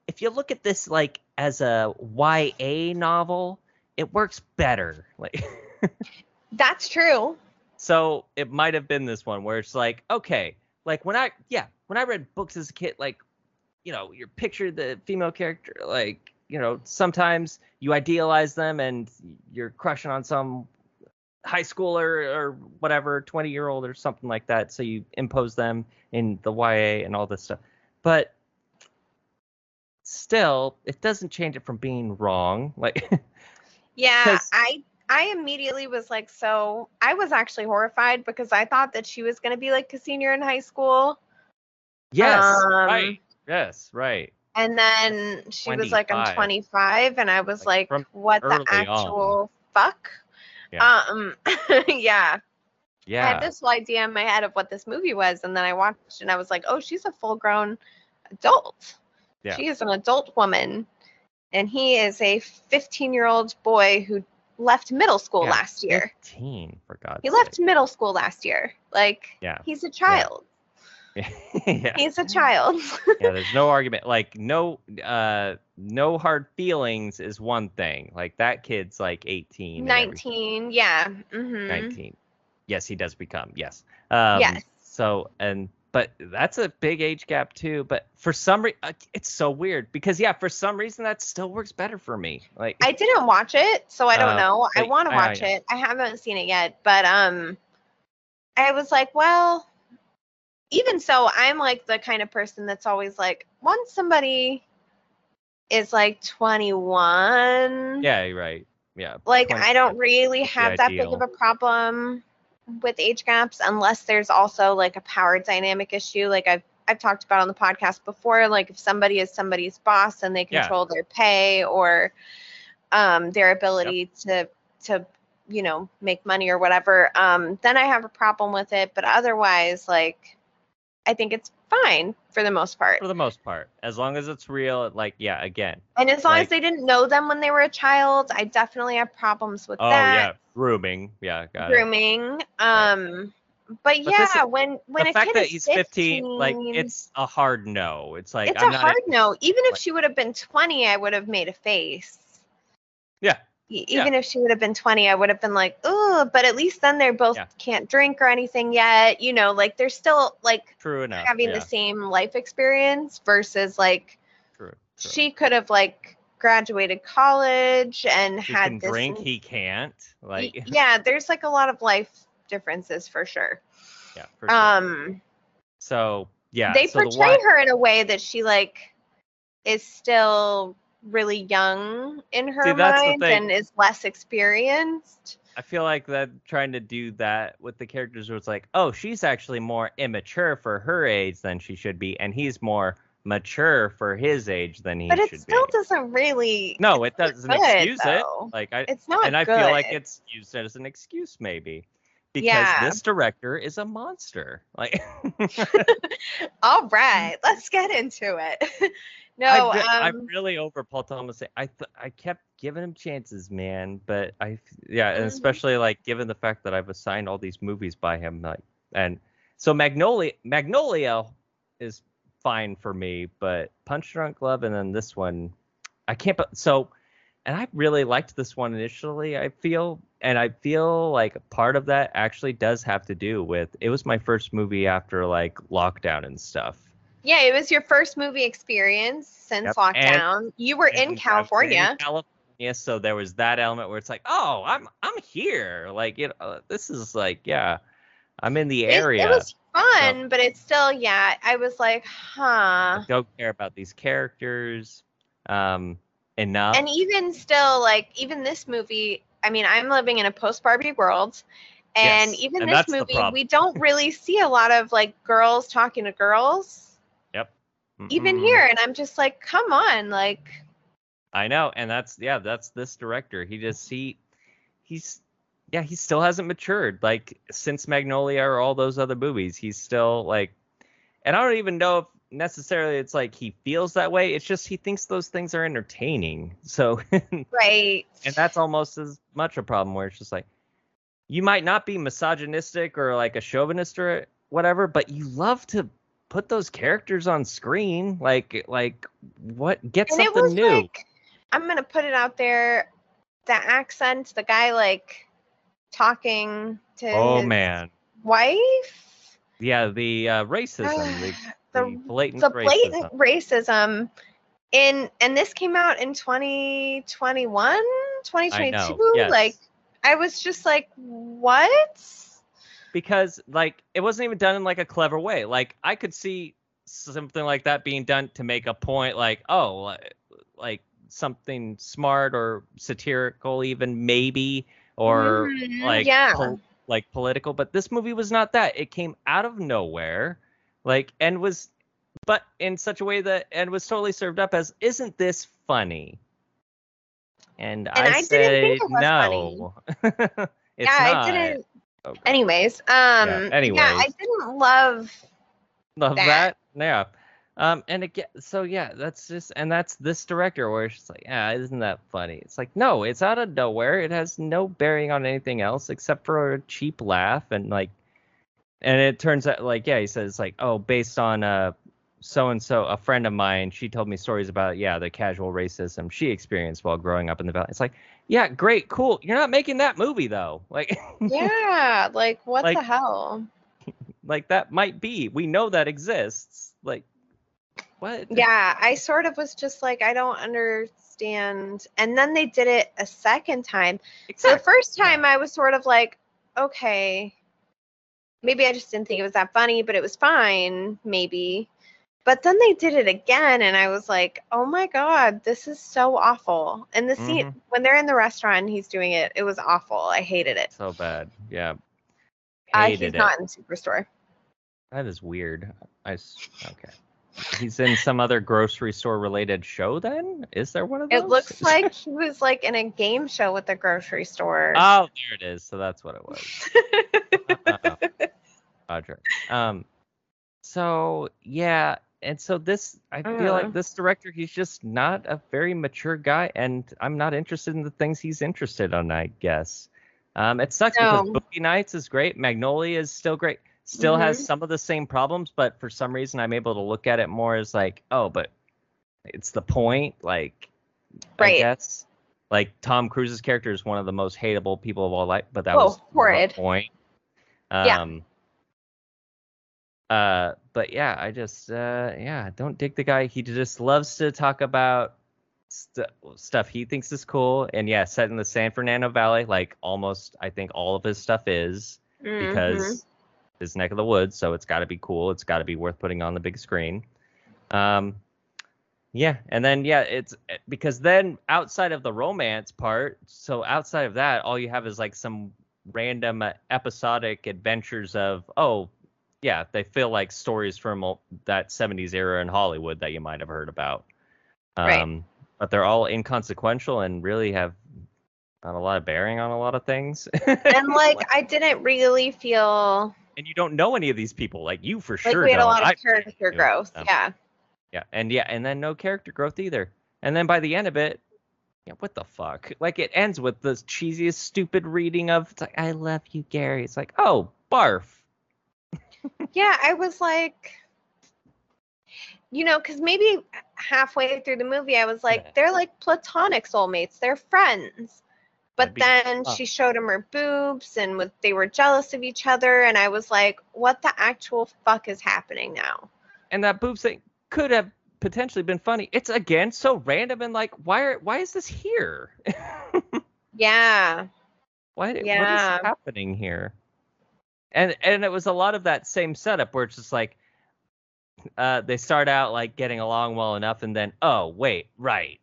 if you look at this like as a YA novel, it works better. Like That's true. So it might have been this one where it's like, okay, like when I yeah, when I read books as a kid, like, you know, you picture the female character, like, you know, sometimes you idealize them and you're crushing on some high schooler or whatever, 20 year old or something like that. So you impose them in the YA and all this stuff. But still, it doesn't change it from being wrong. Like, yeah, I I immediately was like, so I was actually horrified because I thought that she was gonna be like a senior in high school, yes, Um, right. Yes, right. And then she was like, I'm 25. 25, and I was Like, like, what the early on. actual fuck? Yeah. Um, yeah. Yeah. I had this whole idea in my head of what this movie was, and then I watched and I was like, oh, she's a full grown adult. Yeah. She is an adult woman, and he is a 15 year old boy who left middle school Yeah, last year. 15, for God's He left sake. middle school last year. Like, Yeah. he's a child. yeah. He's a child. yeah, there's no argument. Like no uh no hard feelings is one thing. Like that kid's like 18. 19. Yeah. hmm 19. Yes, he does become. Yes. Um Yes. so and but that's a big age gap too, but for some reason it's so weird because yeah, for some reason that still works better for me. Like I didn't watch it, so I don't Uh, know. I want to I- watch it. I haven't seen it yet, but um, I was like, well, even so, I'm like the kind of person that's always like, once somebody is like 21, yeah, right. Yeah. like 20 I don't really have that big of a problem with age gaps unless there's also like a power dynamic issue. Like I've I've talked about on the podcast before. Like if somebody is somebody's boss and they Yeah. control their pay or um, their ability to to you know make money or whatever, um, then I have a problem with it. But otherwise, like I think it's fine for the most part. for the most part. As long as it's real, like yeah, again. And as long like- as they didn't know them when they were a child, I definitely have problems with Oh that. yeah, grooming. Yeah, got it. grooming. Um, but But yeah, this when when the a fact kid that is he's 15, 15, like it's a hard no. It's like it's I'm a hard no. Even if like- she would have been 20, I would have made a face. Yeah. E- Yeah. Even if she would have been 20, I would have been like, oh, but at least then they're both Yeah. can't drink or anything yet. You know, like they're still like true enough. having yeah, the same life experience versus like true, true. she could have like graduated college and He had can this drink, he can't. Like yeah, there's like a lot of life differences for sure. yeah, for sure. Um so yeah, they so the portray one- her in a way that she like is still really young in her See, mind and is less experienced. I feel like that trying to do that with the characters where it's like, oh, she's actually more immature for her age than she should be, and he's more mature for his age than he But should be. But it still be. doesn't really no, it doesn't good, excuse though. it. Like I it's not and I good. feel like it's used as an excuse maybe. Because Yeah. this director is a monster. Like All right, let's get into it. no, I, I um, really over Paul Thomas. I th- I kept giving him chances, man. But I, yeah, and Mhm. especially like given the fact that I've assigned all these movies by him, like, and so Magnolia, Magnolia is fine for me, but Punch Drunk Love and then this one, I can't. But so, and I really liked this one initially. I feel, and I feel like part of that actually does have to do with it was my first movie after like lockdown and stuff. Yeah, it was your first movie experience since Yep, and- lockdown. you were in California. in California, so there was that element where it's like, oh, I'm I'm here. Like, you know, this is like, yeah, I'm in the area. It, was fun, but it's still, yeah. I was like, huh. I don't care about these characters um enough. and even still like even this movie i mean i'm living in a post barbie world and Yes, even and this movie we don't really see a lot of like girls talking to girls even Mm-mm. here and i'm just like come on like I know, and that's yeah, that's this director. He just he he's yeah, he still hasn't matured. Like since Magnolia or all those other movies, he's still like and I don't even know if necessarily it's like he feels that way. It's just he thinks those things are entertaining. So right and that's almost as much a problem where it's just like you might not be misogynistic or like a chauvinist or whatever, but you love to put those characters on screen. Like like what get and it something new. like i'm gonna put it out there the accent the guy like talking to Oh his man. wife. Yeah, the uh, racism, the, The- blatant the racism. blatant racism in and this came out in 2021 2022 yes. like i was just like what because like it wasn't even done in like a clever way. Like I could see something like that being done to make a point, like oh, like something smart or satirical, even maybe, or Mhm, like yeah pol- like political. But this movie was not that. It came out of nowhere, like and was, but in such a way that and was totally served up as, isn't this funny? And, And I didn't say think it was no. it's yeah not. i didn't Anyways um yeah, i didn't love love that. that. Yeah. Um, and again, so yeah, that's just, and that's this director where she's like, yeah, isn't that funny? It's like, no, it's out of nowhere. It has no bearing on anything else except for a cheap laugh and like, and it turns out like, yeah, he says like, oh, based on uh, so and so, a friend of mine, she told me stories about yeah, the casual racism she experienced while growing up in the valley. It's like, yeah, great, cool. You're not making that movie though. Like, yeah like what Like- the hell like that might be. We know that exists. Like, what? yeah i sort of was just like i don't understand and then they did it a second time So the first time I was sort of like, okay, maybe I just didn't think it was that funny, but it was fine, maybe. But then they did it again, and I was like, oh my god, this is so awful. And the scene Mm-hmm. when they're in the restaurant, and he's doing it. It was awful. I hated it. So bad. Yeah. Uh, he's it. not in Superstore. That is weird. I okay. He's in some other grocery store related show then? Is there one of those? It looks like he was like in a game show with the grocery store. Oh, there it is. So that's what it was. Uh, Roger. Um so yeah, and so this I feel Uh. like this director he's just not a very mature guy and I'm not interested in the things he's interested in, I guess. Um it sucks because No. Boogie Nights is great, Magnolia is still great. Still has Mhm. some of the same problems, but for some reason I'm able to look at it more as like, oh, but it's the point, like I Right. guess. Like Tom Cruise's character is one of the most hateable people of all life, but that Whoa, was the horrid. point. Yeah. Uh but yeah, I just uh yeah, don't dig the guy. He just loves to talk about st- stuff he thinks is cool and yeah, set in the San Fernando Valley like almost I think all of his stuff is Mhm. because his neck of the woods, so it's got to be cool. It's got to be worth putting on the big screen. Um, yeah, and then yeah, it's because then outside of the romance part, so outside of that, all you have is like some random uh, episodic adventures of oh, yeah, they feel like stories from that 70s era in Hollywood that you might have heard about. Um, Right. but they're all inconsequential and really have not a lot of bearing on a lot of things. and like I didn't really feel and you don't know any of these people like you for like sure we had a don't. lot of I- character do. growth. Um, Yeah. yeah and yeah and then no character growth either and then by the end of it yeah what the fuck like it ends with the cheesiest stupid reading of it's like i love you gary it's like oh barf Yeah, I was like, you know, because maybe halfway through the movie, I was like, they're like platonic soulmates, they're friends. But be then she showed him her boobs and with, they were jealous of each other. And I was like, what the actual fuck is happening now? and that boobs thing could have potentially been funny it's again so random and like why are why is this here Yeah. Why? What Yeah. is happening here? And and it was a lot of that same setup where it's just like, uh, they start out like getting along well enough, and then oh wait, right,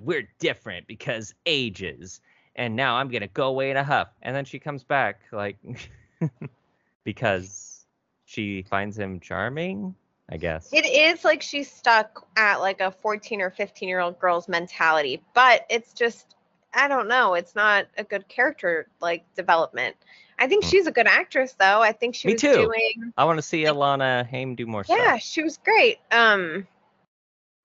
we're different because ages, and now I'm gonna go away in a huff, and then she comes back like, because she finds him charming, I guess. It is like she's stuck at like a 14 or 15 year old girl's mentality, but it's just, I don't know. It's not a good character like development. I think Hmm. she's a good actress though. I think she Me was too. doing, I want to see Alana Haim do more stuff. yeah, stuff. she was great. Um,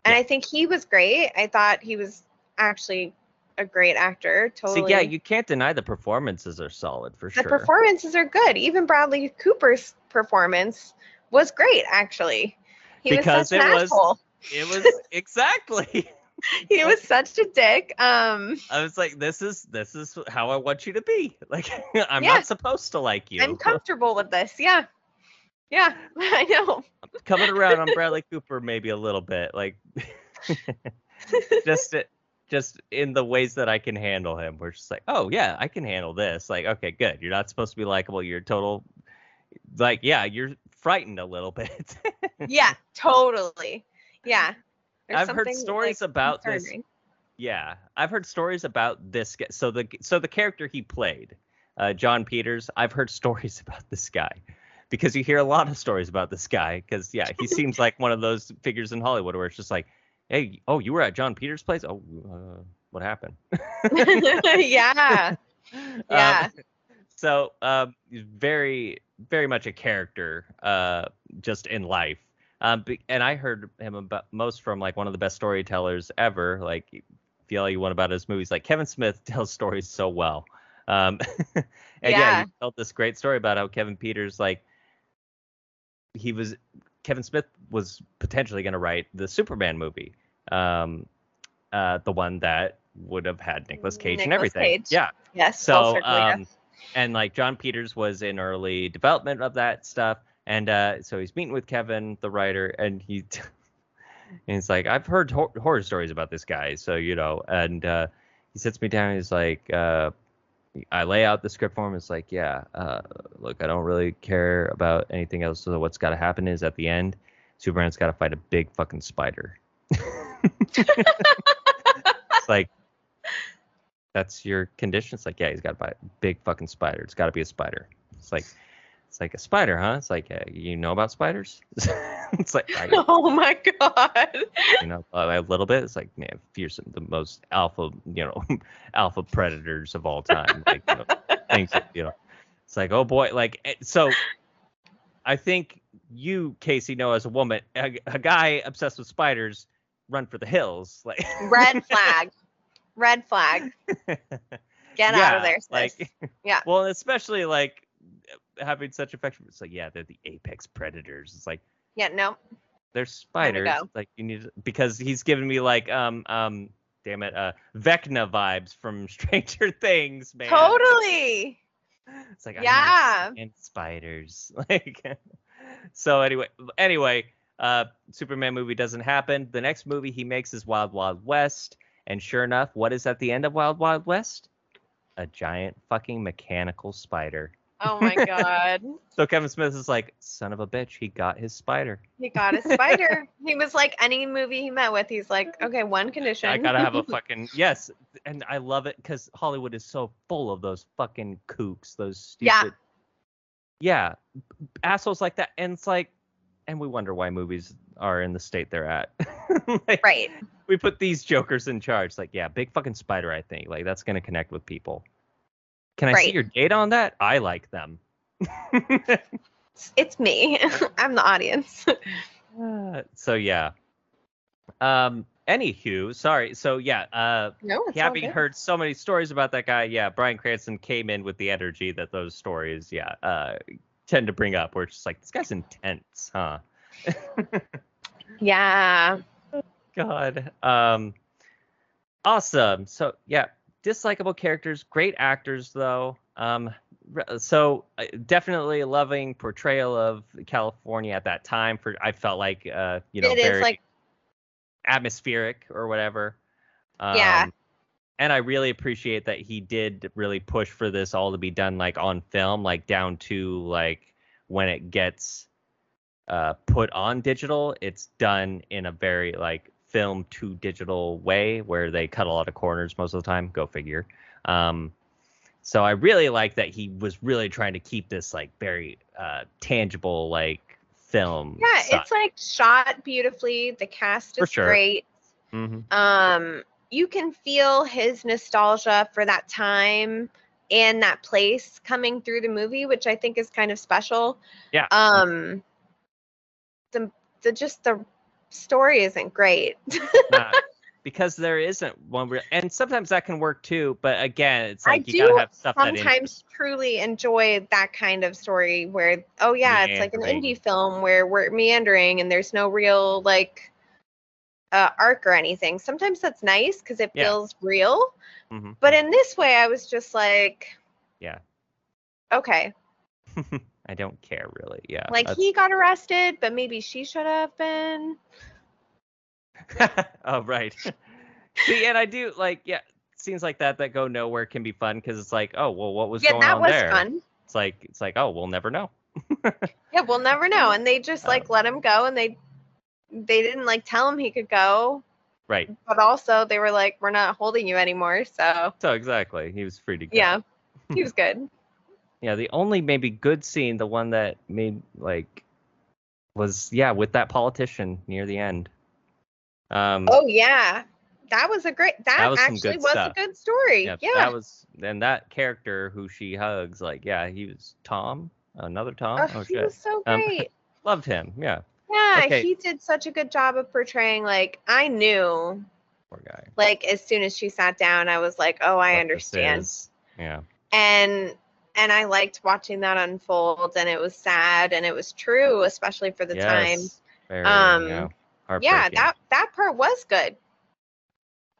and Yeah. I think he was great. I thought he was actually a great actor. Totally. See, yeah, you can't deny the performances are solid for the sure. The performances are good. Even Bradley Cooper's performance was great, actually. He Because was it was- it was exactly. he was such a dick. Um, I was like, this is this is how I want you to be. Like, I'm Yeah. not supposed to like you. I'm comfortable with this. Yeah. Yeah, I know. coming around on Bradley Cooper maybe a little bit, like just just in the ways that I can handle him. We're just like, oh yeah, I can handle this. Like, okay, good. You're not supposed to be likable. You're total, like, yeah, you're frightened a little bit. Yeah, totally. Yeah. There's I've heard stories like, about this. Yeah, I've heard stories about this. guy. So the so the character he played, uh, Jon Peters. I've heard stories about this guy because you hear a lot of stories about this guy. Because yeah, he seems like one of those figures in Hollywood where it's just like, hey, oh, you were at Jon Peters' place. Oh, uh, what happened? yeah. Yeah. Um, so um, very very much a character, uh, just in life. Um, and I heard him about most from like one of the best storytellers ever. Like, feel all you want about his movies. Like Kevin Smith tells stories so well. Um, and yeah. Yeah. he told this great story about how Kevin Peters like he was Kevin Smith was potentially going to write the Superman movie, um, uh, the one that would have had Nicolas Cage and Nicolas everything. Cage. Yeah. Yes. So, um, and like Jon Peters was in early development of that stuff, and uh, so he's meeting with Kevin, the writer, and he, and he's like, I've heard hor- horror stories about this guy, so you know, and uh, he sits me down, he's like, uh, I lay out the script for him. It's like, yeah, uh, look, I don't really care about anything else. So what's got to happen is at the end, Superman's got to fight a big fucking spider. it's like that's your condition. It's like, yeah, he's got to fight a big fucking spider. It's got to be a spider. It's like, it's like a spider, huh? It's like, uh, you know about spiders? it's like, I, oh my god. you know, a little bit. It's like, man, fearsome, the most alpha, you know, alpha predators of all time. Like, you know, things, that, you know, it's like, oh boy, like, eh, so I think you, Casey, know as a woman, a, a guy obsessed with spiders run for the hills. Like, Red flag. Red flag. Get out of there, sis. Like, Yeah. Well, especially like having such affection. It's like, yeah, they're the apex predators. It's like, yeah, no. they're spiders. Like you need to, because he's giving me like um um damn it uh Vecna vibes from Stranger Things, man. Totally. It's like Yeah. and spiders. Like so anyway anyway uh Superman movie doesn't happen. The next movie he makes is Wild Wild West, and sure enough, what is at the end of Wild Wild West? A giant fucking mechanical spider. Oh my god. So Kevin Smith is like, son of a bitch, he got his spider. He got a spider. he was like any movie he met with, he's like, okay, one condition. I gotta have a fucking yes, and I love it because Hollywood is so full of those fucking kooks, those stupid, Yeah. yeah, assholes like that, and it's like, and we wonder why movies are in the state they're at. Like, right. We put these jokers in charge. Like, yeah, big fucking spider. I think like that's gonna connect with people. Can I see your data on that? I like them. It's, me. I'm the audience. Uh, so yeah. Um. Anywho, sorry. So yeah. Uh. no, having heard so many stories about that guy, yeah, Bryan Cranston came in with the energy that those stories, yeah, uh, tend to bring up. Where it's just like this guy's intense, huh? Yeah. God. Um. Awesome. So yeah, dislikable characters, great actors though. Um. So uh, definitely a loving portrayal of California at that time. For I felt like uh, you know, It is very like atmospheric or whatever. Um, Yeah. And I really appreciate that he did really push for this all to be done like on film, like down to like when it gets uh, put on digital, it's done in a very like film to digital way where they cut a lot of corners most of the time. Go figure. Um, so I really like that he was really trying to keep this like very uh, tangible like film. yeah, style. it's like shot beautifully. The cast is sure. great. Mhm. Um, you can feel his nostalgia for that time and that place coming through the movie, which I think is kind of special. Yeah. Um, the the just the story isn't great. because there isn't one real, and sometimes that can work too. But again, it's I like you gotta have stuff that Sometimes truly enjoy that kind of story where oh yeah, it's like an indie film where we're meandering and there's no real like uh, arc or anything. Sometimes that's nice because it Yeah. feels real. hmm But in this way, I was just like, Yeah. okay, I don't care really. Yeah. like that's- he got arrested, but maybe she should have been. oh right. See, and I do like yeah, scenes like that that go nowhere can be fun because it's like, oh well, what was yeah, going that on was there? fun. It's like it's like oh we'll never know. Yeah, we'll never know. And they just like Um, let him go, and they they didn't like tell him he could go, Right. but also they were like, we're not holding you anymore. So So exactly, he was free to go. yeah, he was good. Yeah, the only maybe good scene, the one that made like was yeah, with that politician near the end. Um Oh yeah, that was a great. That, That was actually was stuff. a good story. yeah, Yeah, that was and that character who she hugs, like, yeah, he was Tom, another Tom. Oh, Oh, he shit. was so Um, great. Loved him, yeah. yeah, okay. he did such a good job of portraying. Like I knew, Poor guy. like as soon as she sat down, I was like, oh, I what understand. Yeah. And and I liked watching that unfold, and it was sad, and it was true, especially for the time. Yes. Very, Um, yeah, Yeah, that that part was good.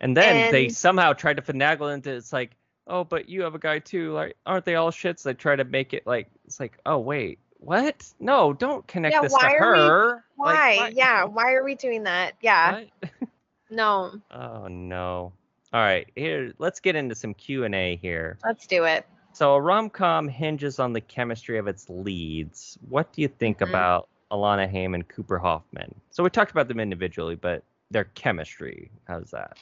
And then they somehow tried to finagle into it's like, oh, but you have a guy too. Like, aren't they all shits? They try to make it like it's like, oh wait, what? No, don't connect Yeah, this to why are we- her. Why? Like, Yeah, why are we doing that? Yeah, no, Oh no. All right, here let's get into some Q and A here. let's do it. So a rom com hinges on the chemistry of its leads. What do you think Mhm. about Alana Haim and Cooper Hoffman? So we talked about them individually, but their chemistry, how's that?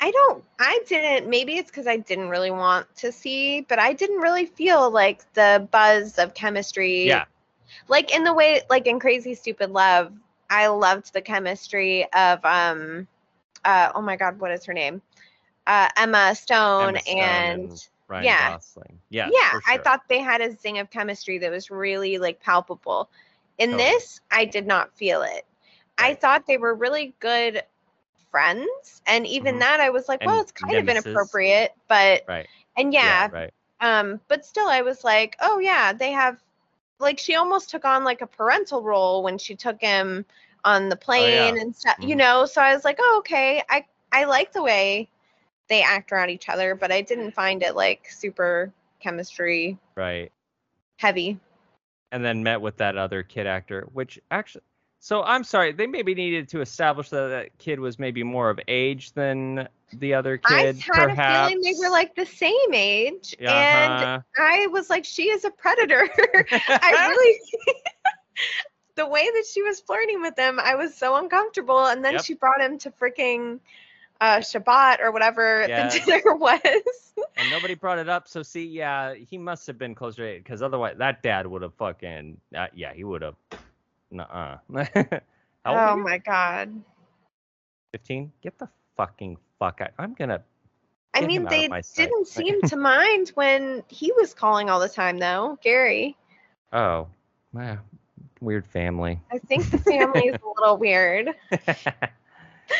I don't, I didn't, maybe it's because I didn't really want to see, but I didn't really feel like the buzz of chemistry. Yeah. Like in the way, like in Crazy Stupid Love, I loved the chemistry of, um, uh, oh my God, what is her name? Uh, Emma Stone, Emma Stone and, and Ryan yeah. Gosling. Yeah. yeah, for I thought they had a zing of chemistry that was really like palpable. In Totally. this, I did not feel it. I thought they were really good friends, and even Mhm. that I was like, well, And it's kind of inappropriate, but Right. and yeah, right. um, but still, I was like, oh yeah, they have like she almost took on like a parental role when she took him on the plane and stuff, you Mhm. know. So I was like, oh okay, I I like the way they act around each other, but I didn't find it like super chemistry Right. heavy. And then met with that other kid actor, which actually. So I'm sorry, they maybe needed to establish that that kid was maybe more of age than the other kid. I had perhaps. a feeling they were like the same age, and Uh-huh. I was like, she is a predator. I really. the way that she was flirting with him, I was so uncomfortable. And then Yep. she brought him to freaking uh, Shabbat or whatever Yes. the dinner was. and nobody brought it up. So see, yeah, he must have been close to closer because otherwise that dad would have fucking uh, yeah, he would have. Nuh-uh. Oh my god. 15? Get the fucking fuck out. I'm gonna. I mean, him out of they didn't seem to mind when he was calling all the time, though. Gary, Oh, wow. Weird family. I think the family is a little weird.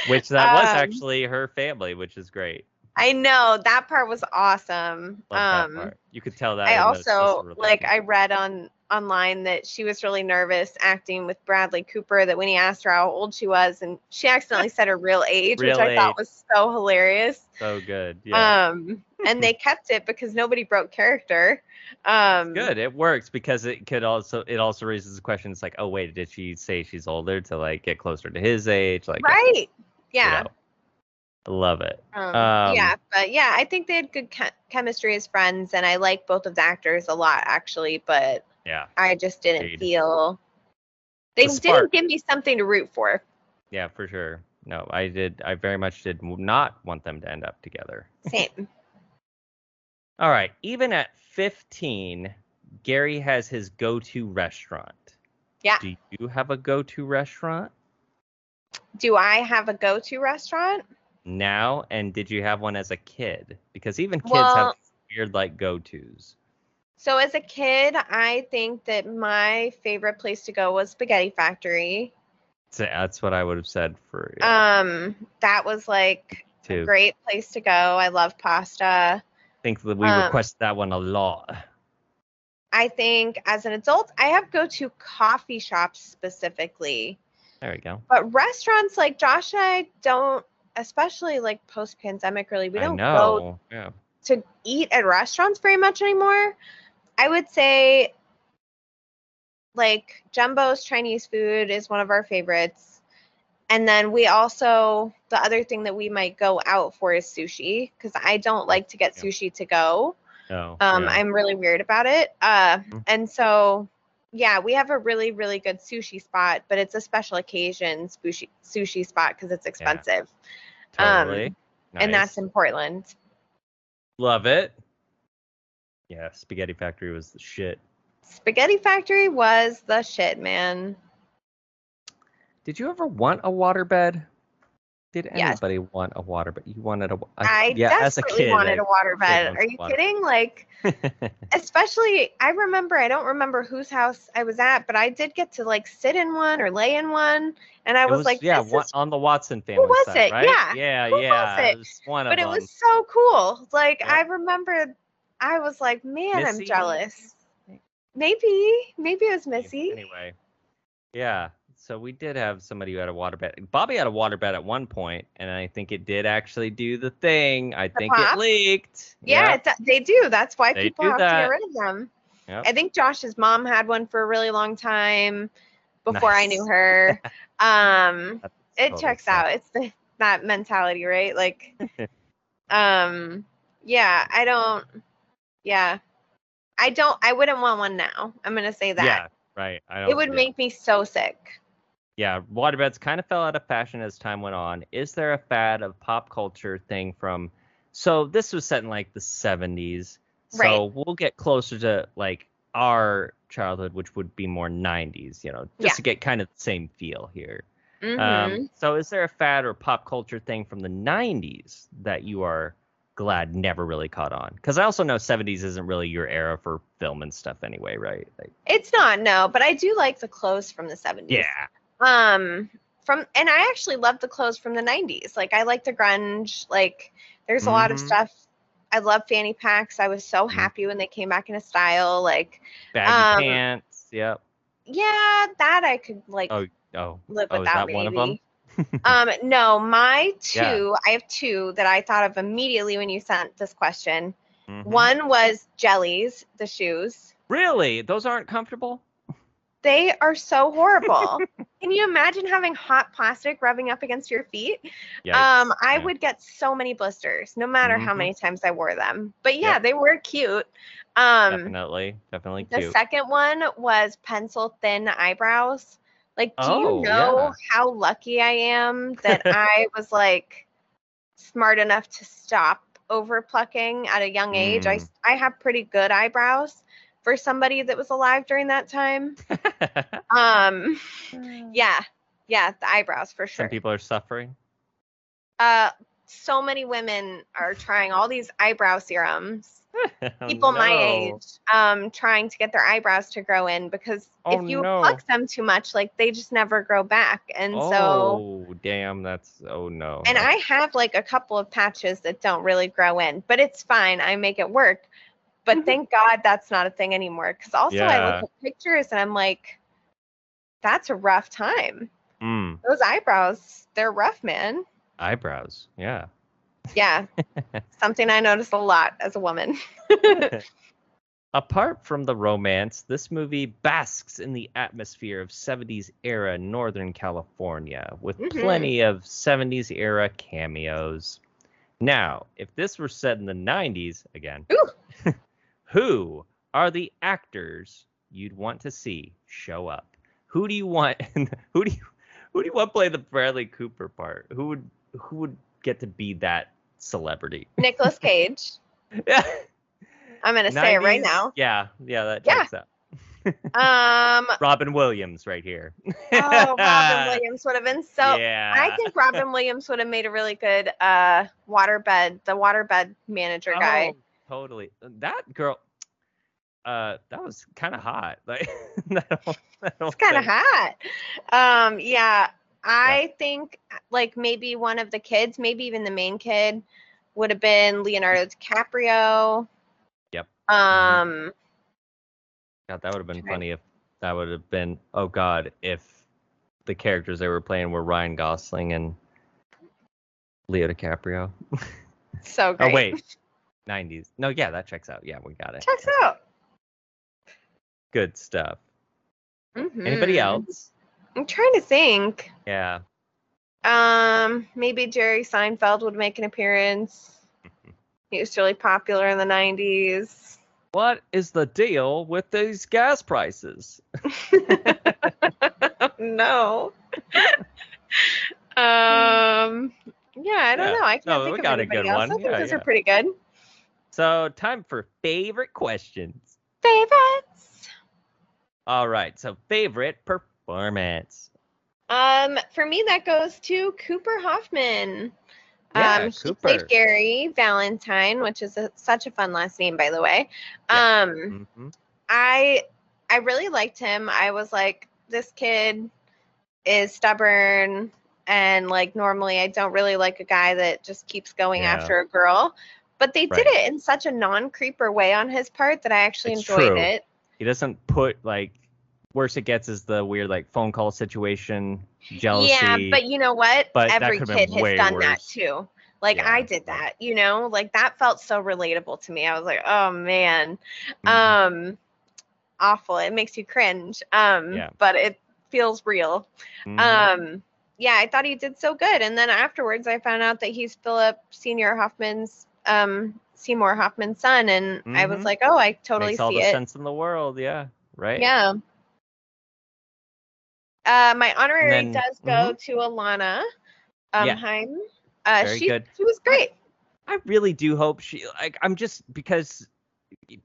Which that was Um, actually her family, which is great. I know that part was awesome. Love um, that part. You could tell that. I also like I read on online that she was really nervous acting with Bradley Cooper that when he asked her how old she was and she accidentally said her real age, Real which I age. thought was so hilarious. so good. Yeah. Um and they kept it because nobody broke character. Um good. It works because it could also it also raises the question. It's like, oh wait, did she say she's older to like get closer to his age? Like, Right. you Yeah. know, love it. Um, Um, yeah, but yeah, I think they had good che- chemistry as friends, and I like both of the actors a lot, actually. But Yeah. I just didn't Agreed. feel they The didn't give me something to root for. Yeah, for sure. No, I did. I very much did not want them to end up together. Same. All right. Even at 15, Gary has his go-to restaurant. Yeah. Do you have a go-to restaurant Do I have a go-to restaurant? now? And did you have one as a kid? Because even kids Well- have weird like go-tos. So as a kid, I think that my favorite place to go was Spaghetti Factory. So that's what I would have said for yeah, Um, that was like a great place to go. I love pasta. I think that we um, request that one a lot. I think as an adult, I have go to coffee shops specifically. There we go. But restaurants like Josh and I don't, especially like post pandemic, really, we don't go. Yeah. to eat at restaurants very much anymore. I would say like Jumbo's Chinese food is one of our favorites. And then we also the other thing that we might go out for is sushi because I don't like to get Yeah. sushi to go. No. Um, yeah. I'm really weird about it. Uh, Mhm. and so yeah, we have a really really good sushi spot, but it's a special occasion sushi sushi spot because it's expensive, um, totally. and that's in Portland. Love it. Yeah, Spaghetti Factory was the shit. Spaghetti Factory was the shit, man. Did you ever want a waterbed? Did Yes. anybody want a waterbed? You wanted a wa- I yeah, as a desperately kid. wanted I- a water bed. Are you water- kidding? Like, especially, I remember, I don't remember whose house I was at, but I did get to like sit in one or lay in one. And I It was, like, yeah, this one, is, on the Watson family Who was side, it? right? Yeah. yeah, Who was yeah. it? was one but of it them. was so cool. Like, Yeah. I remember, I was like, man, I'm jealous. Maybe, maybe it was Missy. Anyway, yeah. So we did have somebody who had a water bed. Bobby had a water bed at one point, and I think it did actually do the thing. I think pop? it leaked. Yeah, Yep. they do. That's why They people have to get rid of them. Yep. I think Josh's mom had one for a really long time before I knew her. Um, it totally checks fair. out. It's the, that mentality, right? Like, um, yeah, I don't, yeah, I don't, I wouldn't want one now. I'm gonna say that. Yeah, right. I don't, it would yeah. make me so sick. yeah, waterbeds kind of fell out of fashion as time went on. Is there a fad of pop culture thing from? So this was set in like the 70s. So Right. we'll get closer to like our childhood, which would be more 90s. You know, just Yeah. to get kind of the same feel here. Mm-hmm. Um, so is there a fad or pop culture thing from the 90s that you are glad never really caught on? Because I also know 70s isn't really your era for film and stuff anyway, right? Like, it's not no, but I do like the clothes from the 70s. yeah. um from and i actually love the clothes from the 90s like i like the grunge like there's a lot of Mhm. stuff i love fanny packs i was so Mhm. happy when they came back in a style like Baggy Um, pants. Yep. yeah that i could like Oh, oh. live oh, is without that one of them? um no my Yeah. two i have two that i thought of immediately when you sent this question Mhm. one was jellies the shoes Really? Those aren't comfortable? they are so horrible can you imagine having hot plastic rubbing up against your feet Yikes. Um, I Yeah. would get so many blisters, no matter how Mhm. many times I wore them. But yeah, Yep. they were cute. Um, definitely, definitely Cute. the second one was pencil thin eyebrows. Like, do Oh, you know yeah. how lucky I am that I was like smart enough to stop over plucking at a young age? I Mm. I have pretty good eyebrows for somebody that was alive during that time. Um, yeah, yeah, the eyebrows for sure. Some people are suffering. uh so many women are trying all these eyebrow serums. Oh, people my age um trying to get their eyebrows to grow in because Oh, if you no. pluck them too much like they just never grow back. And so oh, damn, that's oh no. and i have like a couple of patches that don't really grow in but it's fine. I make it work. But thank god that's not a thing anymore because also i look at pictures and i'm like that's a rough time. Mm, those eyebrows they're rough man eyebrows. Yeah. yeah something i notice a lot as a woman Apart from the romance, this movie basks in the atmosphere of 70s era Northern California with Mhm. plenty of 70s era cameos. Now, if this were set in the 90s again, who are the actors you'd want to see show up? Who do you want who do you who do you want to play the Bradley Cooper part? Who would who would get to be that celebrity? Nicolas Cage. Yeah. I'm gonna say it right now. Yeah, yeah, that Yeah. checks out. Um, Robin Williams right here. oh, Robin Williams would have been so. yeah. I think Robin Williams would have made a really good uh waterbed, the waterbed manager guy. Oh, totally. That girl. Uh, that was kind of hot. Like, don't, I don't It's kind of hot. Um, yeah, I think like maybe one of the kids, maybe even the main kid, would have been Leonardo DiCaprio. Yep. Um, God, that would have been funny if that would have been. Oh God, if the characters they were playing were Ryan Gosling and Leo DiCaprio. So great. Oh wait, 90s. No, yeah, that checks out. Yeah, we got it. Checks out. Good stuff. Mhm. Anybody else? I'm trying to think. Yeah. Um, maybe Jerry Seinfeld would make an appearance. He was really popular in the 90s. What is the deal with these gas prices? no. um, yeah, I don't Yeah. know. I can't No, think we of got a anybody good else. one. I think Yeah, those yeah. are pretty good. So, time for favorite questions. Favorites. All right. So, favorite performance. Um, for me, that goes to Cooper Hoffman. Yeah, um, he played Gary Valentine, which is a, such a fun last name, by the way. Yeah. Um, hmm I I really liked him. I was like, this kid is stubborn and like normally I don't really like a guy that just keeps going Yeah. after a girl. But they did it in such a non-creeper way on his part that I actually It's enjoyed true. it. He doesn't put like worse it gets is the weird like phone call situation, jealousy. Yeah, but you know what? but Every kid has done that too. Like Yeah, I did that, you know? Like that felt so relatable to me. I was like, "Oh man." Mhm. Um awful. It makes you cringe. Um Yeah. but it feels real. Mhm. Um, yeah, I thought he did so good. And then afterwards, I found out that he's Philip Seymour Hoffman's, um, Seymour Hoffman's son, and I was Mhm. like, oh, I totally Makes all see the it. sense in the world. Yeah. Right. Yeah. Uh, my honorary then- does go to Alana um, Yeah. Haim. Uh, Very she good. she was great. I really do hope she like I'm just because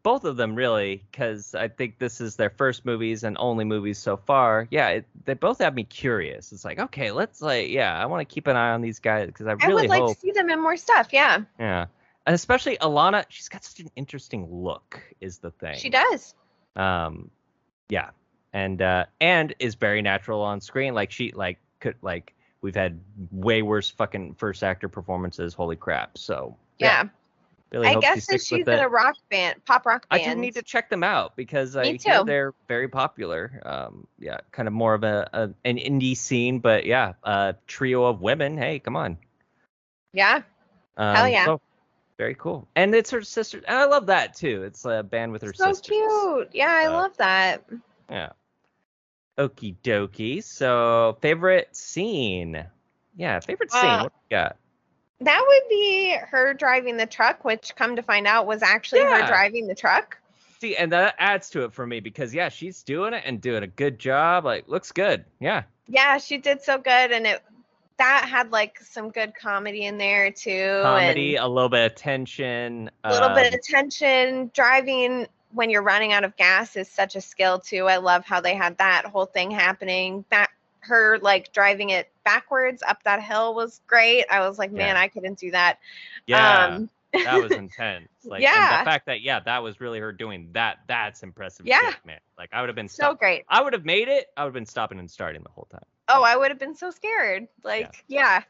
both of them really because I think this is their first movies and only movies so far. Yeah, it, they both have me curious. It's like okay, let's like yeah, I want to keep an eye on these guys because I really I would like hope to see them in more stuff. Yeah, yeah, and especially Alana, she's got such an interesting look. Is the thing she does. Um, yeah, and uh, and is very natural on screen. Like she like could like we've had way worse fucking first actor performances. Holy crap! So Yeah, really I hope guess that sticks she's in it. a rock band, pop rock band. I band. just need to check them out because I Me hear they're very popular. Um, yeah, kind of more of a, a an indie scene, but yeah, a trio of women. Hey, come on. Yeah, Um, Hell yeah. so, very cool. And it's her sister, and I love that too. It's a band with her sister. so sisters. cute. Yeah, I So- love that. Yeah. Okie dokie. So favorite scene. Yeah, favorite scene. Uh, what do you got? That would be her driving the truck, which come to find out was actually her driving the truck. See, and that adds to it for me because yeah, she's doing it and doing a good job. Like, looks good. Yeah. Yeah, she did so good, and it that had like some good comedy in there too, Comedy, a little bit of tension. a little bit um, of tension. Driving when you're running out of gas is such a skill too. I love how they had that whole thing happening. That her like driving it backwards up that hill was great. I was like, man, Yeah. I couldn't do that. Yeah, um, that was intense. Like, Yeah. the fact that yeah, that was really her doing that. That's impressive. Yeah. shit, man. Like, I would have been So great. I would have made it. I would have been stopping and starting the whole time. Oh, I would have been so scared. Like, yeah.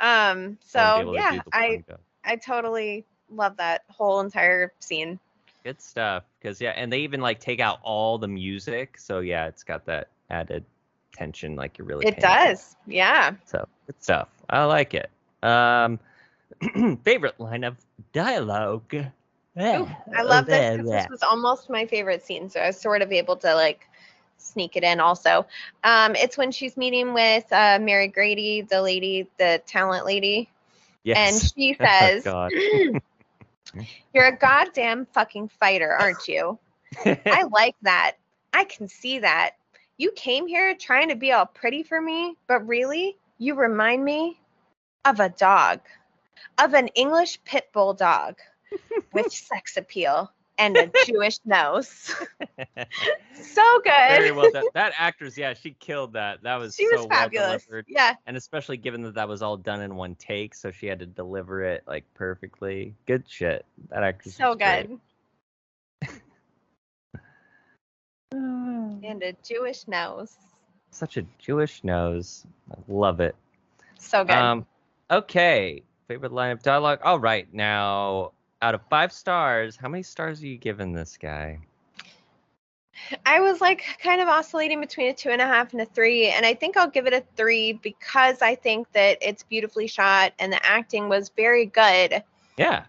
Um. Wouldn't be So yeah, I. I totally love that whole entire scene. Good stuff. Because yeah, and they even like take out all the music, so yeah, it's got that added tension, like you're really. It does. Yeah. So good stuff. I like it. Um, favorite line of dialogue. Ooh, I love this 'cause Yeah. this was almost my favorite scene, so I was sort of able to like sneak it in also. Um, it's when she's meeting with uh, Mary Grady, the lady, the talent lady, and Yes. she Oh, says, God. You're a goddamn fucking fighter, aren't you? I like that. I can see that. You came here trying to be all pretty for me, but really, you remind me of a dog, of an English pit bull dog with sex appeal and a Jewish nose. so good. Very well done. That actress, yeah, she killed that. That was she so was fabulous. well yeah, And especially given that that was all done in one take, so she had to deliver it like perfectly. Good shit. That actress. so good. And a Jewish nose. Such a Jewish nose. I love it. So good. Um, okay. Favorite line of dialogue. All right. Now, out of five stars, how many stars are you giving this guy? I was like kind of oscillating between a two and a half and a three, and I think I'll give it a three because I think that it's beautifully shot and the acting was very good. Yeah.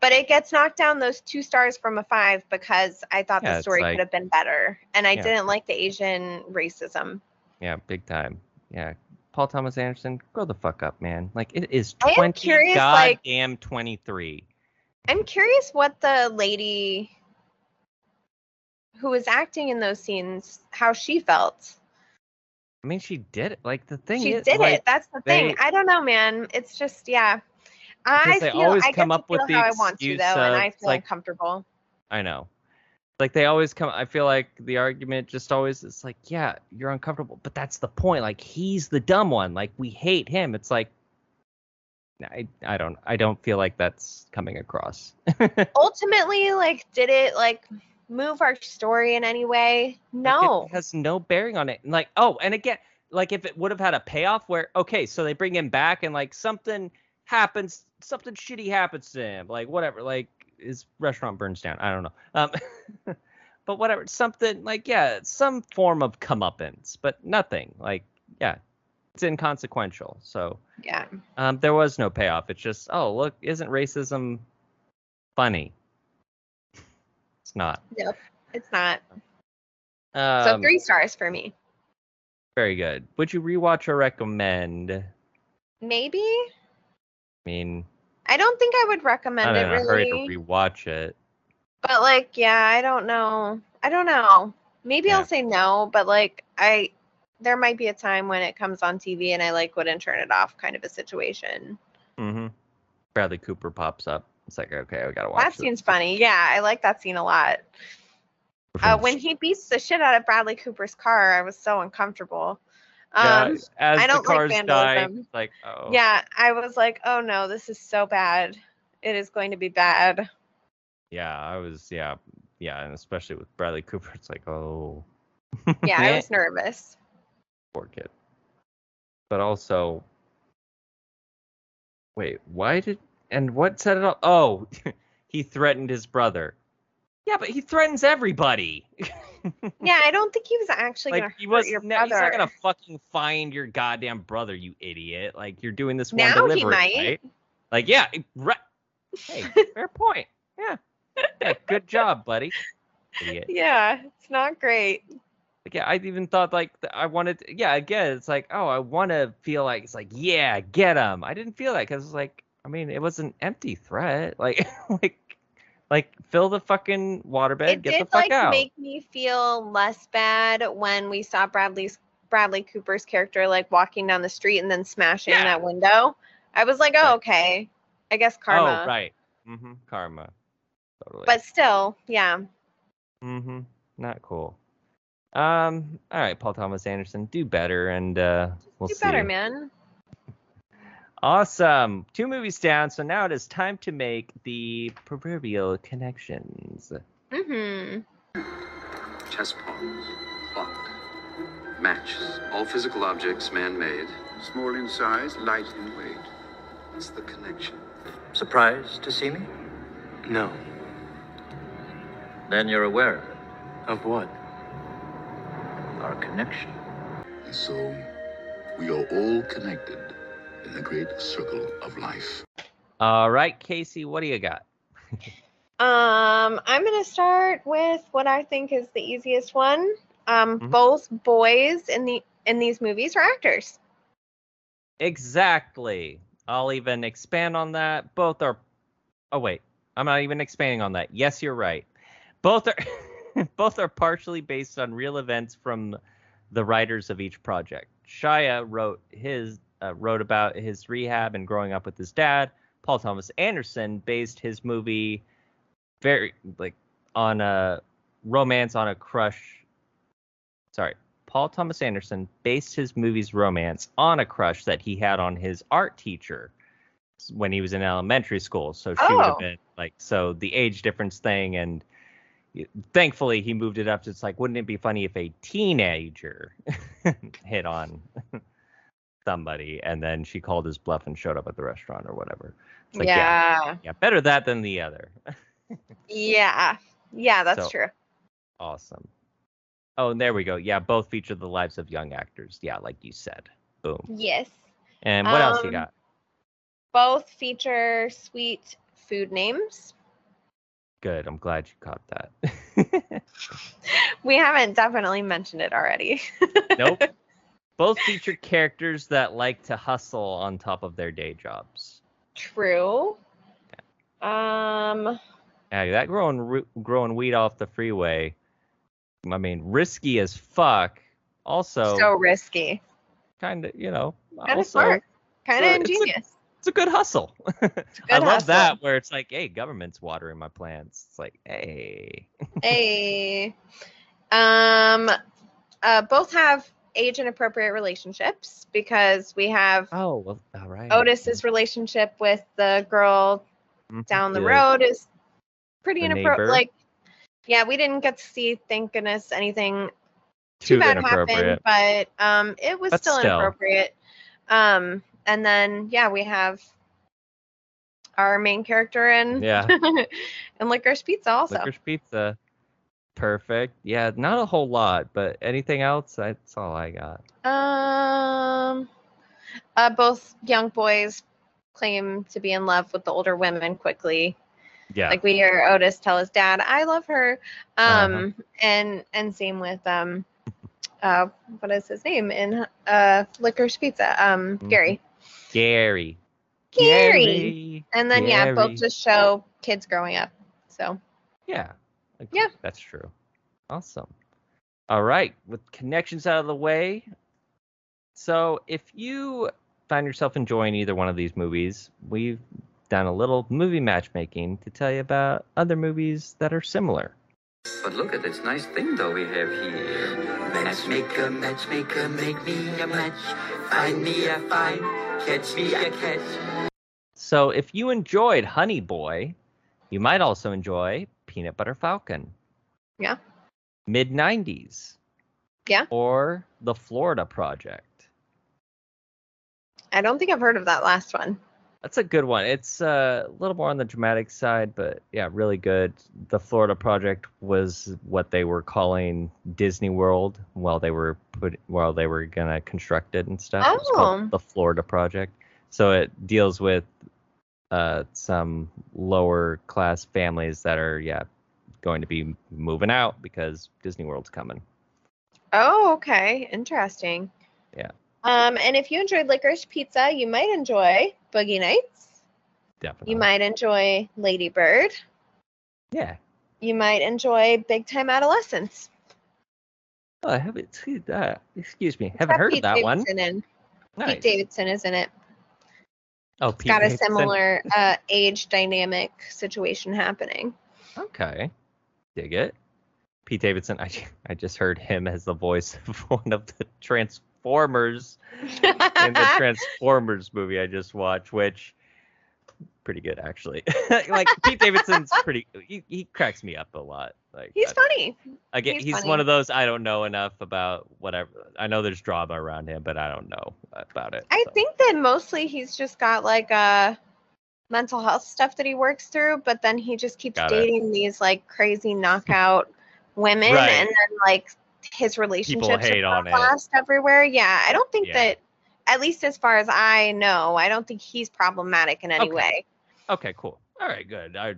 But it gets knocked down those two stars from a five because I thought Yeah, the story like- could have been better, and I Yeah. didn't like the Asian racism. Yeah, big time. Yeah. Paul Thomas Anderson, grow the fuck up, man. Like it is twenty curious, like- goddamn twenty three. I'm curious what the lady who was acting in those scenes, how she felt. I mean, she did it. Like the thing she is, did like, it. That's the thing. I don't know, man. It's just yeah. I they feel always I come up with the how I want to though, and I feel like- uncomfortable. I know. Like they always come. I feel like the argument just always is like, yeah, you're uncomfortable, but that's the point. Like he's the dumb one. Like we hate him. It's like, I I don't I don't feel like that's coming across. Ultimately, like, did it like move our story in any way? Like, No. it has no bearing on it. Like, oh, and again, like if it would have had a payoff where, okay, so they bring him back and like something happens, something shitty happens to him, like whatever, like his restaurant burns down. I don't know. Um, but whatever, something like yeah, some form of comeuppance, but nothing. Like yeah, it's inconsequential. So Yeah. um, there was no payoff. It's just oh look, isn't racism funny? It's not. Nope, It's not. Um, So three stars for me. Very good. Would you rewatch or recommend? Maybe. I mean, I don't think I would recommend not it a hurry to rewatch it. But like, yeah, I don't know. I don't know. Maybe Yeah. I'll say no, but like I there might be a time when it comes on TV and I like wouldn't turn it off kind of a situation. hmm Bradley Cooper pops up. It's like, okay, we gotta watch that scene's funny. Yeah, I like that scene a lot. Uh, when he beats the shit out of Bradley Cooper's car, I was so uncomfortable. yeah, Um, as I don't the like cars die, vandalism. it's like, oh, yeah, I was like, oh no, this is so bad. It is going to be bad. yeah, I was, yeah, yeah, and especially with Bradley Cooper, it's like, oh, Yeah, I was nervous. Poor kid. But also, wait, why did and what set it up? Oh, he threatened his brother. Yeah, but he threatens everybody. Yeah, I don't think he was actually like gonna he was your no, brother. he's not gonna fucking find your goddamn brother, you idiot. Like you're doing this one Now he delivery, might. right? Like yeah, right. Hey, fair point. Yeah. yeah, good job, buddy. Idiot. Yeah, it's not great. Yeah, I even thought like I wanted. To, yeah, again, it's like oh, I want to feel like it's like yeah, get him. I didn't feel that because it's like I mean, it was an empty threat. Like like like fill the fucking waterbed, it get did the fuck like out. make me feel less bad when we saw Bradley's Bradley Cooper's character like walking down the street and then smashing Yeah. that window. I was like, oh okay, I guess karma. Oh, right. Mm-hmm. Karma. Totally. But still, yeah. Mm-hmm. Not cool. Um. All right, Paul Thomas Anderson, do better, and uh, we'll Do see. better, man. Awesome. Two movies down, so now it is time to make the proverbial connections. Mm-hmm. Chess pawns, clock, matches, all physical objects man-made. Small in size, light in weight. What's the connection? Surprised to see me? No. Then you're aware of it. Of what? Our connection. And so, we are all connected in the great circle of life. All right, KC, what do you got? Um, I'm gonna start with what I think is the easiest one. Um, Mhm. both boys in the in these movies are actors. Exactly. I'll even expand on that. Both are. Oh wait, I'm not even expanding on that. Yes, you're right. Both are. both are partially based on real events from the writers of each project. Shia wrote his uh, wrote about his rehab and growing up with his dad. Paul Thomas Anderson based his movie very like on a romance on a crush. Sorry, Paul Thomas Anderson based his movie's romance on a crush that he had on his art teacher when he was in elementary school. So she would have Oh. been like, so the age difference thing, and thankfully he moved it up to it's like, wouldn't it be funny if a teenager hit on somebody and then she called his bluff and showed up at the restaurant or whatever? It's like, yeah, yeah. yeah, better that than the other. Yeah. Yeah, that's So- true. awesome. Oh, and there we go. Yeah, both feature the lives of young actors. Yeah, like you said. Boom. Yes. And what else you Um, got? Both feature sweet food names. Good. I'm glad you caught that. We haven't definitely mentioned it already. nope. Both feature characters that like to hustle on top of their day jobs. True. Um, Yeah, that growing growing weed off the freeway. I mean, risky as fuck. Also, so risky. kind of, you know, Kind of also smart. Kind of so it's a- ingenious. it's a good hustle. I love hustle. that where it's like, hey, government's watering my plants. It's like, hey, Hey. Um, uh, both have age inappropriate relationships because we have oh well, all right. Otis's relationship with the girl Mhm. down the road is pretty inappropriate. Like, yeah, we didn't get to see, thank goodness, anything Too too bad happened, but um, it was still, still. inappropriate. Um, and then yeah, we have our main character in Yeah. in Licorice Pizza also. Licorice pizza. Perfect. Yeah, not a whole lot, but anything else? That's all I got. Um, uh, both young boys claim to be in love with the older women quickly. Yeah. Like we hear Otis tell his dad, "I love her," um, Uh-huh. and and same with um, uh, what is his name in uh Licorice Pizza? Um, Mhm. Gary. Gary. Gary. And then yeah, both just show kids growing up. So Yeah. I Yeah. That's true. Awesome. All right. With connections out of the way. So if you find yourself enjoying either one of these movies, we've done a little movie matchmaking to tell you about other movies that are similar. But look at this nice thing though we have here. Matchmaker, matchmaker, make me a match. Find me a find, catch me a catch. So if you enjoyed Honey Boy, you might also enjoy Peanut Butter Falcon. Yeah. Mid 90s. Yeah. Or The Florida Project. I don't think I've heard of that last one. That's a good one. It's uh, a little more on the dramatic side, but yeah, really good. The Florida Project was what they were calling Disney World while they were put while they were gonna construct it and stuff. Oh. called the Florida Project. So it deals with uh, some lower class families that are yeah going to be moving out because Disney World's coming. Oh, okay. Interesting. Yeah. Um, and if you enjoyed Licorice Pizza, you might enjoy Boogie Nights. Definitely. You might enjoy Lady Bird. Yeah. You might enjoy Big Time Adolescence. Oh, I haven't seen that. Excuse me. Haven't heard Pete of that one. Davidson in. Nice. Pete Davidson is in it. Oh, It's Pete got a similar uh, age dynamic situation happening. Okay. Dig it. Pete Davidson, I, I just heard him as the voice of one of the Transformers in the Transformers movie I just watched, which pretty good actually. like Pete Davidson's pretty he, he cracks me up a lot. Like He's funny. I get he's he's, funny. one of those I don't know enough about whatever. I know there's drama around him, but I don't know about it. I so. think that mostly he's just got like uh mental health stuff that he works through, but then he just keeps Got it. dating these like crazy knockout women Right. and then like his relationships are on it. blast everywhere. Yeah, I don't think Yeah. that at least as far as I know, I don't think he's problematic in any Okay. way. Okay, cool. All right, good. I,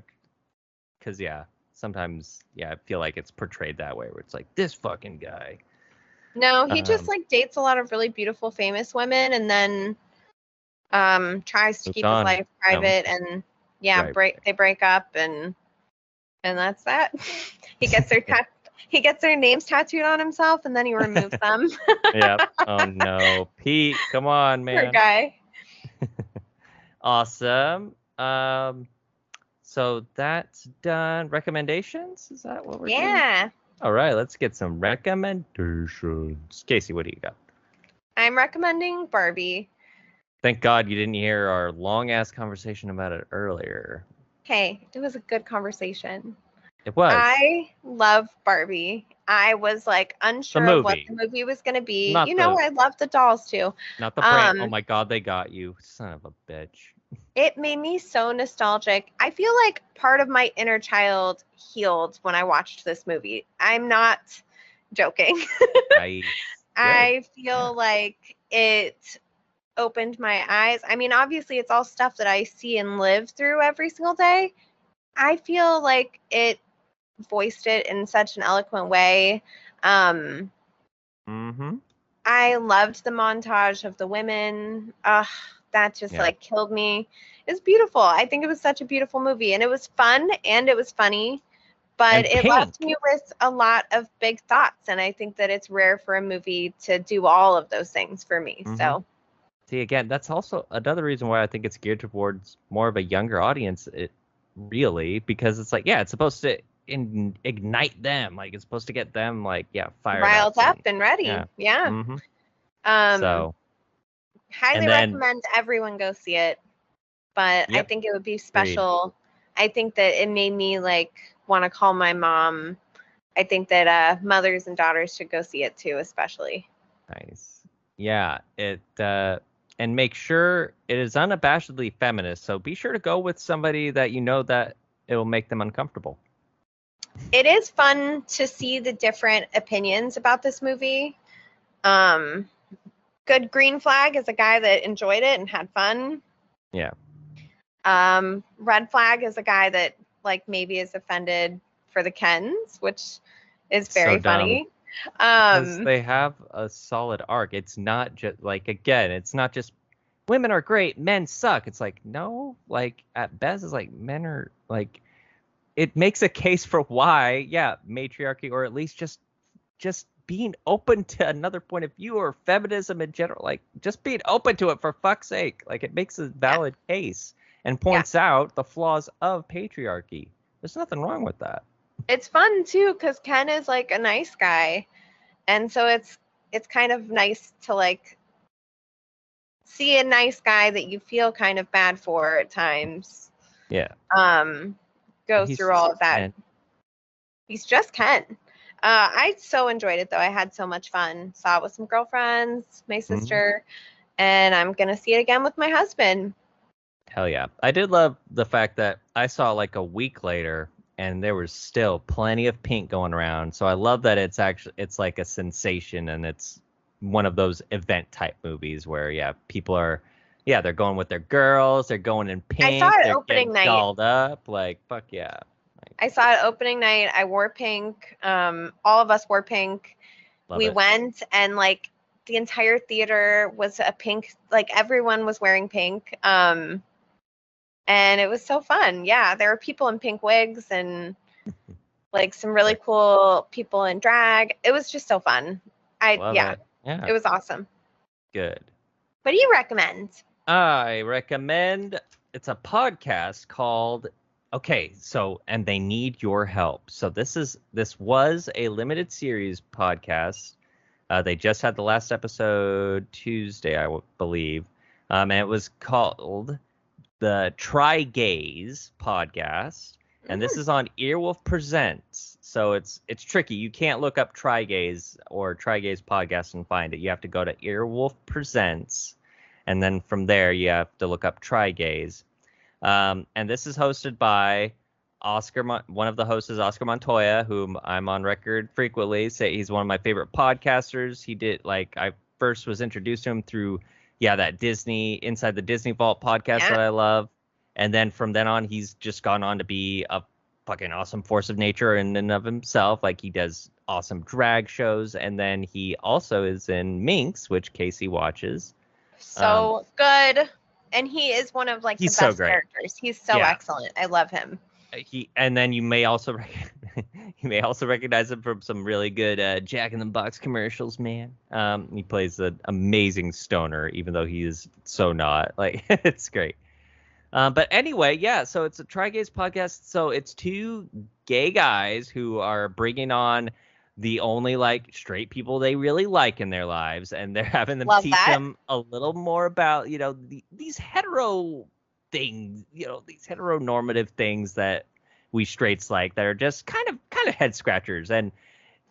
cause yeah, sometimes yeah, I feel like it's portrayed that way, where it's like this fucking guy. No, he just Um, like dates a lot of really beautiful famous women and then um tries to keep on. his life private and yeah, Right, break they break up and and that's that. he gets their he gets their names tattooed on himself and then he removes them. yep. Oh no, Pete, come on, man. Poor guy. Awesome. Um, so that's done. Recommendations? Is that what we're doing? Yeah. All right, let's get some recommendations. KC, what do you got? I'm recommending Barbie. Thank God you didn't hear our long ass conversation about it earlier. Hey, it was a good conversation. It was. I love Barbie. I was like unsure of what the movie was going to be. Not you know, the- I love the dolls too. Not the brand. oh um, my God, they got you. Son of a bitch. It made me so nostalgic. I feel like part of my inner child healed when I watched this movie. I'm not joking. I, I feel like it opened my eyes. I mean, obviously, it's all stuff that I see and live through every single day. I feel like it voiced it in such an eloquent way. Um, mm-hmm. I loved the montage of the women. Ugh, that just Yeah. like killed me. It's beautiful. I think it was such a beautiful movie, and it was fun and it was funny. But And it left me with a lot of big thoughts, and I think that it's rare for a movie to do all of those things for me. Mhm. So See, again, that's also another reason why I think it's geared towards more of a younger audience. It really because it's like, yeah, it's supposed to in, ignite them. Like it's supposed to get them like, yeah, fired riled up. up and ready. yeah. Yeah. Mhm. Um, so highly then- recommend everyone go see it. But I think it would be special. I think that it made me like want to call my mom. I think that uh, mothers and daughters should go see it too, especially. nice. Yeah, it uh and make sure it is unabashedly feminist. So be sure to go with somebody that you know that it will make them uncomfortable. It is fun to see the different opinions about this movie. Um, good green flag is a guy that enjoyed it and had fun. Yeah. Um, red flag is a guy that like maybe is offended for the Kens, which is very dumb. funny. Um, they have a solid arc. It's not just like again, it's not just women are great, men suck. It's like no, like at best, it's like men are like. It makes a case for why, yeah, matriarchy, or at least just just being open to another point of view or feminism in general. Like just being open to it for fuck's sake. Like it makes a valid case and points out the flaws of patriarchy. There's nothing wrong with that. it's fun too because Ken is like a nice guy, and so it's it's kind of nice to like see a nice guy that you feel kind of bad for at times. Yeah. Um, go He's through all of that. Ken. He's just Ken. Uh, I so enjoyed it though. I had so much fun. Saw it with some girlfriends, my Mm-hmm. sister, and I'm gonna see it again with my husband. Hell yeah. I did love the fact that I saw like a week later and there was still plenty of pink going around. So I love that it's actually it's like a sensation and it's one of those event type movies where yeah, people are yeah, they're going with their girls, they're going in pink, I saw it they're opening night. dolled up, like fuck yeah. I saw it opening night. I wore pink. Um, all of us wore pink. Love we it. went and like the entire theater was a pink like everyone was wearing pink um and it was so fun yeah there were people in pink wigs and like some really cool people in drag it was just so fun i Love yeah it. Yeah. it was awesome good. what do you recommend I recommend it's a podcast called Okay, so and they need your help. So this is this was a limited series podcast. Uh, they just had the last episode Tuesday, I w- believe, um, and it was called the Trigaze podcast. And this is on Earwolf Presents. So it's it's tricky. You can't look up Trigaze or Trigaze podcast and find it. You have to go to Earwolf Presents and then from there you have to look up Trigaze. Um, and this is hosted by Oscar. Mon- one of the hosts is Oscar Montoya, whom I'm on record frequently say he's one of my favorite podcasters. He did like I first was introduced to him through yeah that Disney Inside the Disney Vault podcast Yeah. that I love, and then from then on he's just gone on to be a fucking awesome force of nature in and of himself. Like he does awesome drag shows, and then he also is in Minx, which KC watches. So good and he is one of like the Um, He's so best characters he's so Yeah. excellent i love him he and then you may also you may also recognize him from some really good uh, Jack in the Box commercials, man. Um, he plays an amazing stoner, even though he is so not. Like it's great. Uh, but anyway, yeah. So it's a Trigaze podcast. So it's two gay guys who are bringing on the only like straight people they really like in their lives, and they're having them Love teach that. them a little more about you know the, these hetero things, you know, these heteronormative things that we straights like that are just kind of kind of head scratchers and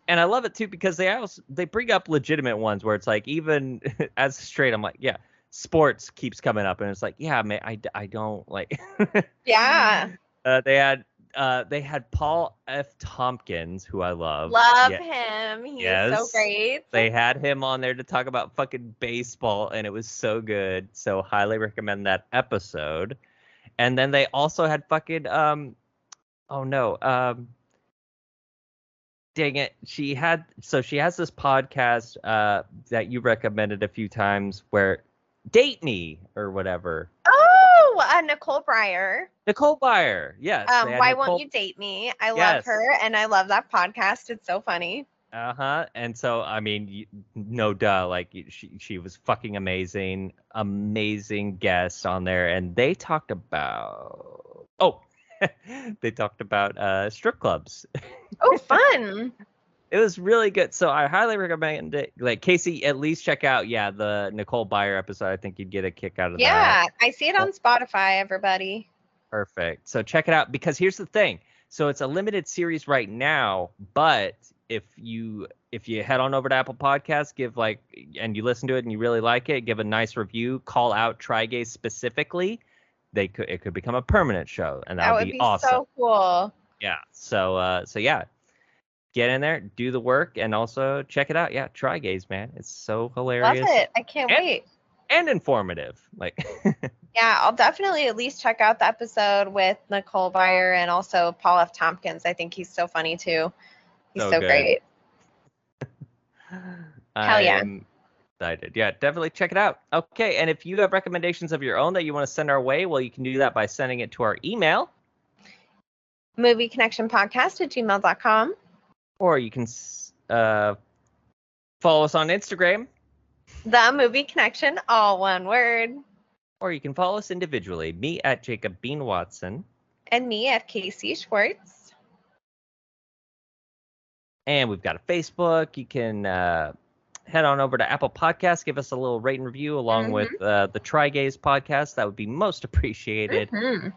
and I love it too because they also they bring up legitimate ones where it's like even as straight I'm like yeah sports keeps coming up and it's like yeah man I, I don't like yeah uh, they had uh, they had Paul F. Tompkins, who I love. Love Yeah, him. He's so great. They had him on there to talk about fucking baseball, and it was so good. So highly recommend that episode. And then they also had fucking um, oh no, um, dang it, she had so she has this podcast uh that you recommended a few times where date me or whatever. Oh, uh, Nicole Byer. Nicole Byer, yes. Um, Why Nicole- won't you date me? I love Yes. her, and I love that podcast. It's so funny. Uh huh. And so, I mean, no duh, like she she was fucking amazing, amazing guest on there, and they talked about oh, they talked about uh strip clubs. Oh, fun. It was really good. So I highly recommend it. Like KC, at least check out yeah the Nicole Byer episode. I think you'd get a kick out of that. yeah, I see it on Spotify. Everybody. Perfect. So check it out because here's the thing. So it's a limited series right now, but if you if you head on over to Apple Podcasts, give like and you listen to it and you really like it, give a nice review, call out Trigaze specifically, they could it could become a permanent show and that, would be awesome. That would would be, be awesome. so cool. Yeah. So uh so yeah. Get in there, do the work, and also check it out. Yeah, Trigaze, man. It's so hilarious. Love it. I can't And- wait. and informative. Like Yeah, I'll definitely at least check out the episode with Nicole Byer and also Paul F. Tompkins. I think he's so funny too. He's So so, great. Hell yeah. I'm excited. Yeah, definitely check it out. Okay, and if you have recommendations of your own that you want to send our way, well, you can do that by sending it to our email, Movie Connection Podcast at gmail.com. or you can uh, follow us on Instagram, The Movie Connection, all one word. or you can follow us individually. Me at Jacob Bean Watson, And me at KC Schwartz. and we've got a Facebook. You can uh, head on over to Apple Podcasts, give us a little rate and review along with uh, the Trigaze podcast. That would be most appreciated. Mhm.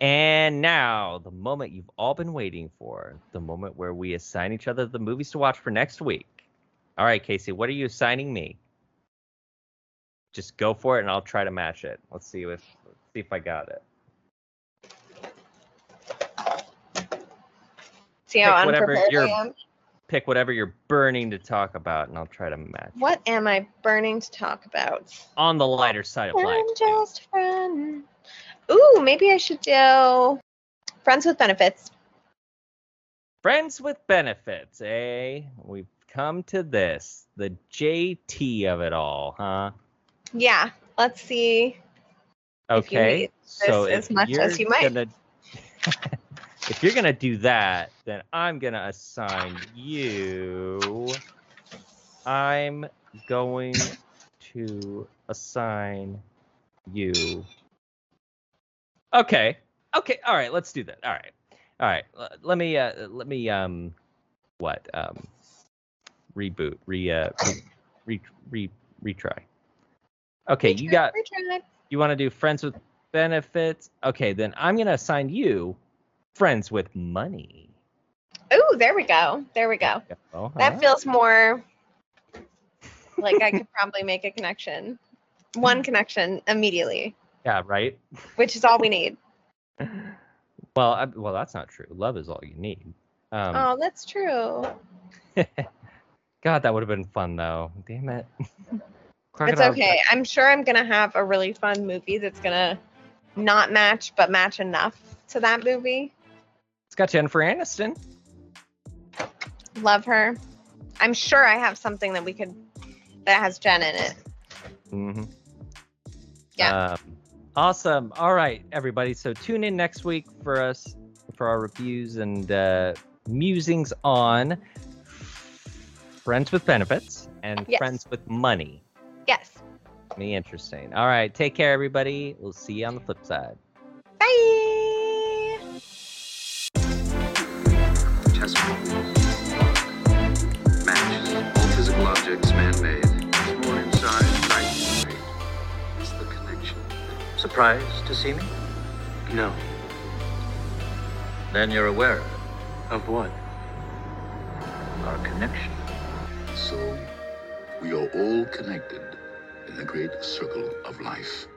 And now, the moment you've all been waiting for, the moment where we assign each other the movies to watch for next week. All right, KC, what are you assigning me? Just go for it, and I'll try to match it. Let's see if let's see if I got it. See how Pick whatever unprepared you're- I am? Pick whatever you're burning to talk about, and I'll try to match. it. What am I burning to talk about? On the lighter side of life. I'm just friend. Ooh, maybe I should do Friends with Benefits. Friends with benefits, eh? We've come to this, the JT of it all, huh? Yeah, let's see. Okay, so as much as you might. gonna, if you're gonna do that, then I'm gonna assign you. I'm going to assign you. Okay. Okay. All right. Let's do that. All right. All right. Let me. Uh, let me. Um. What? Um. Reboot. Re. Uh. Re. Re. re retry. Okay. You got. Retry. You want to do friends with benefits? Okay, then I'm gonna assign you friends with money. Oh, there we go. There we go. Oh, That feels more like I could probably make a connection. One connection immediately, yeah, right. which is all we need. Well, I, well, that's not true. Love is all you need. Um, oh, that's true. God, that would have been fun though. Damn it. It's okay. I'm sure I'm gonna have a really fun movie that's gonna not match, but match enough to that movie. It's got Jennifer Aniston. Love her. I'm sure I have something that we could that has Jen in it. Mm-hmm. Yeah. Um, awesome. All right, everybody. So tune in next week for us for our reviews and uh, musings on Friends with Benefits and Yes. Friends with Money. Yes. Me interesting. All right. Take care, everybody. We'll see you on the flip side. Bye. Surprised to see me? No. Then you're aware Of what? our connection. So, we are all connected in the great circle of life.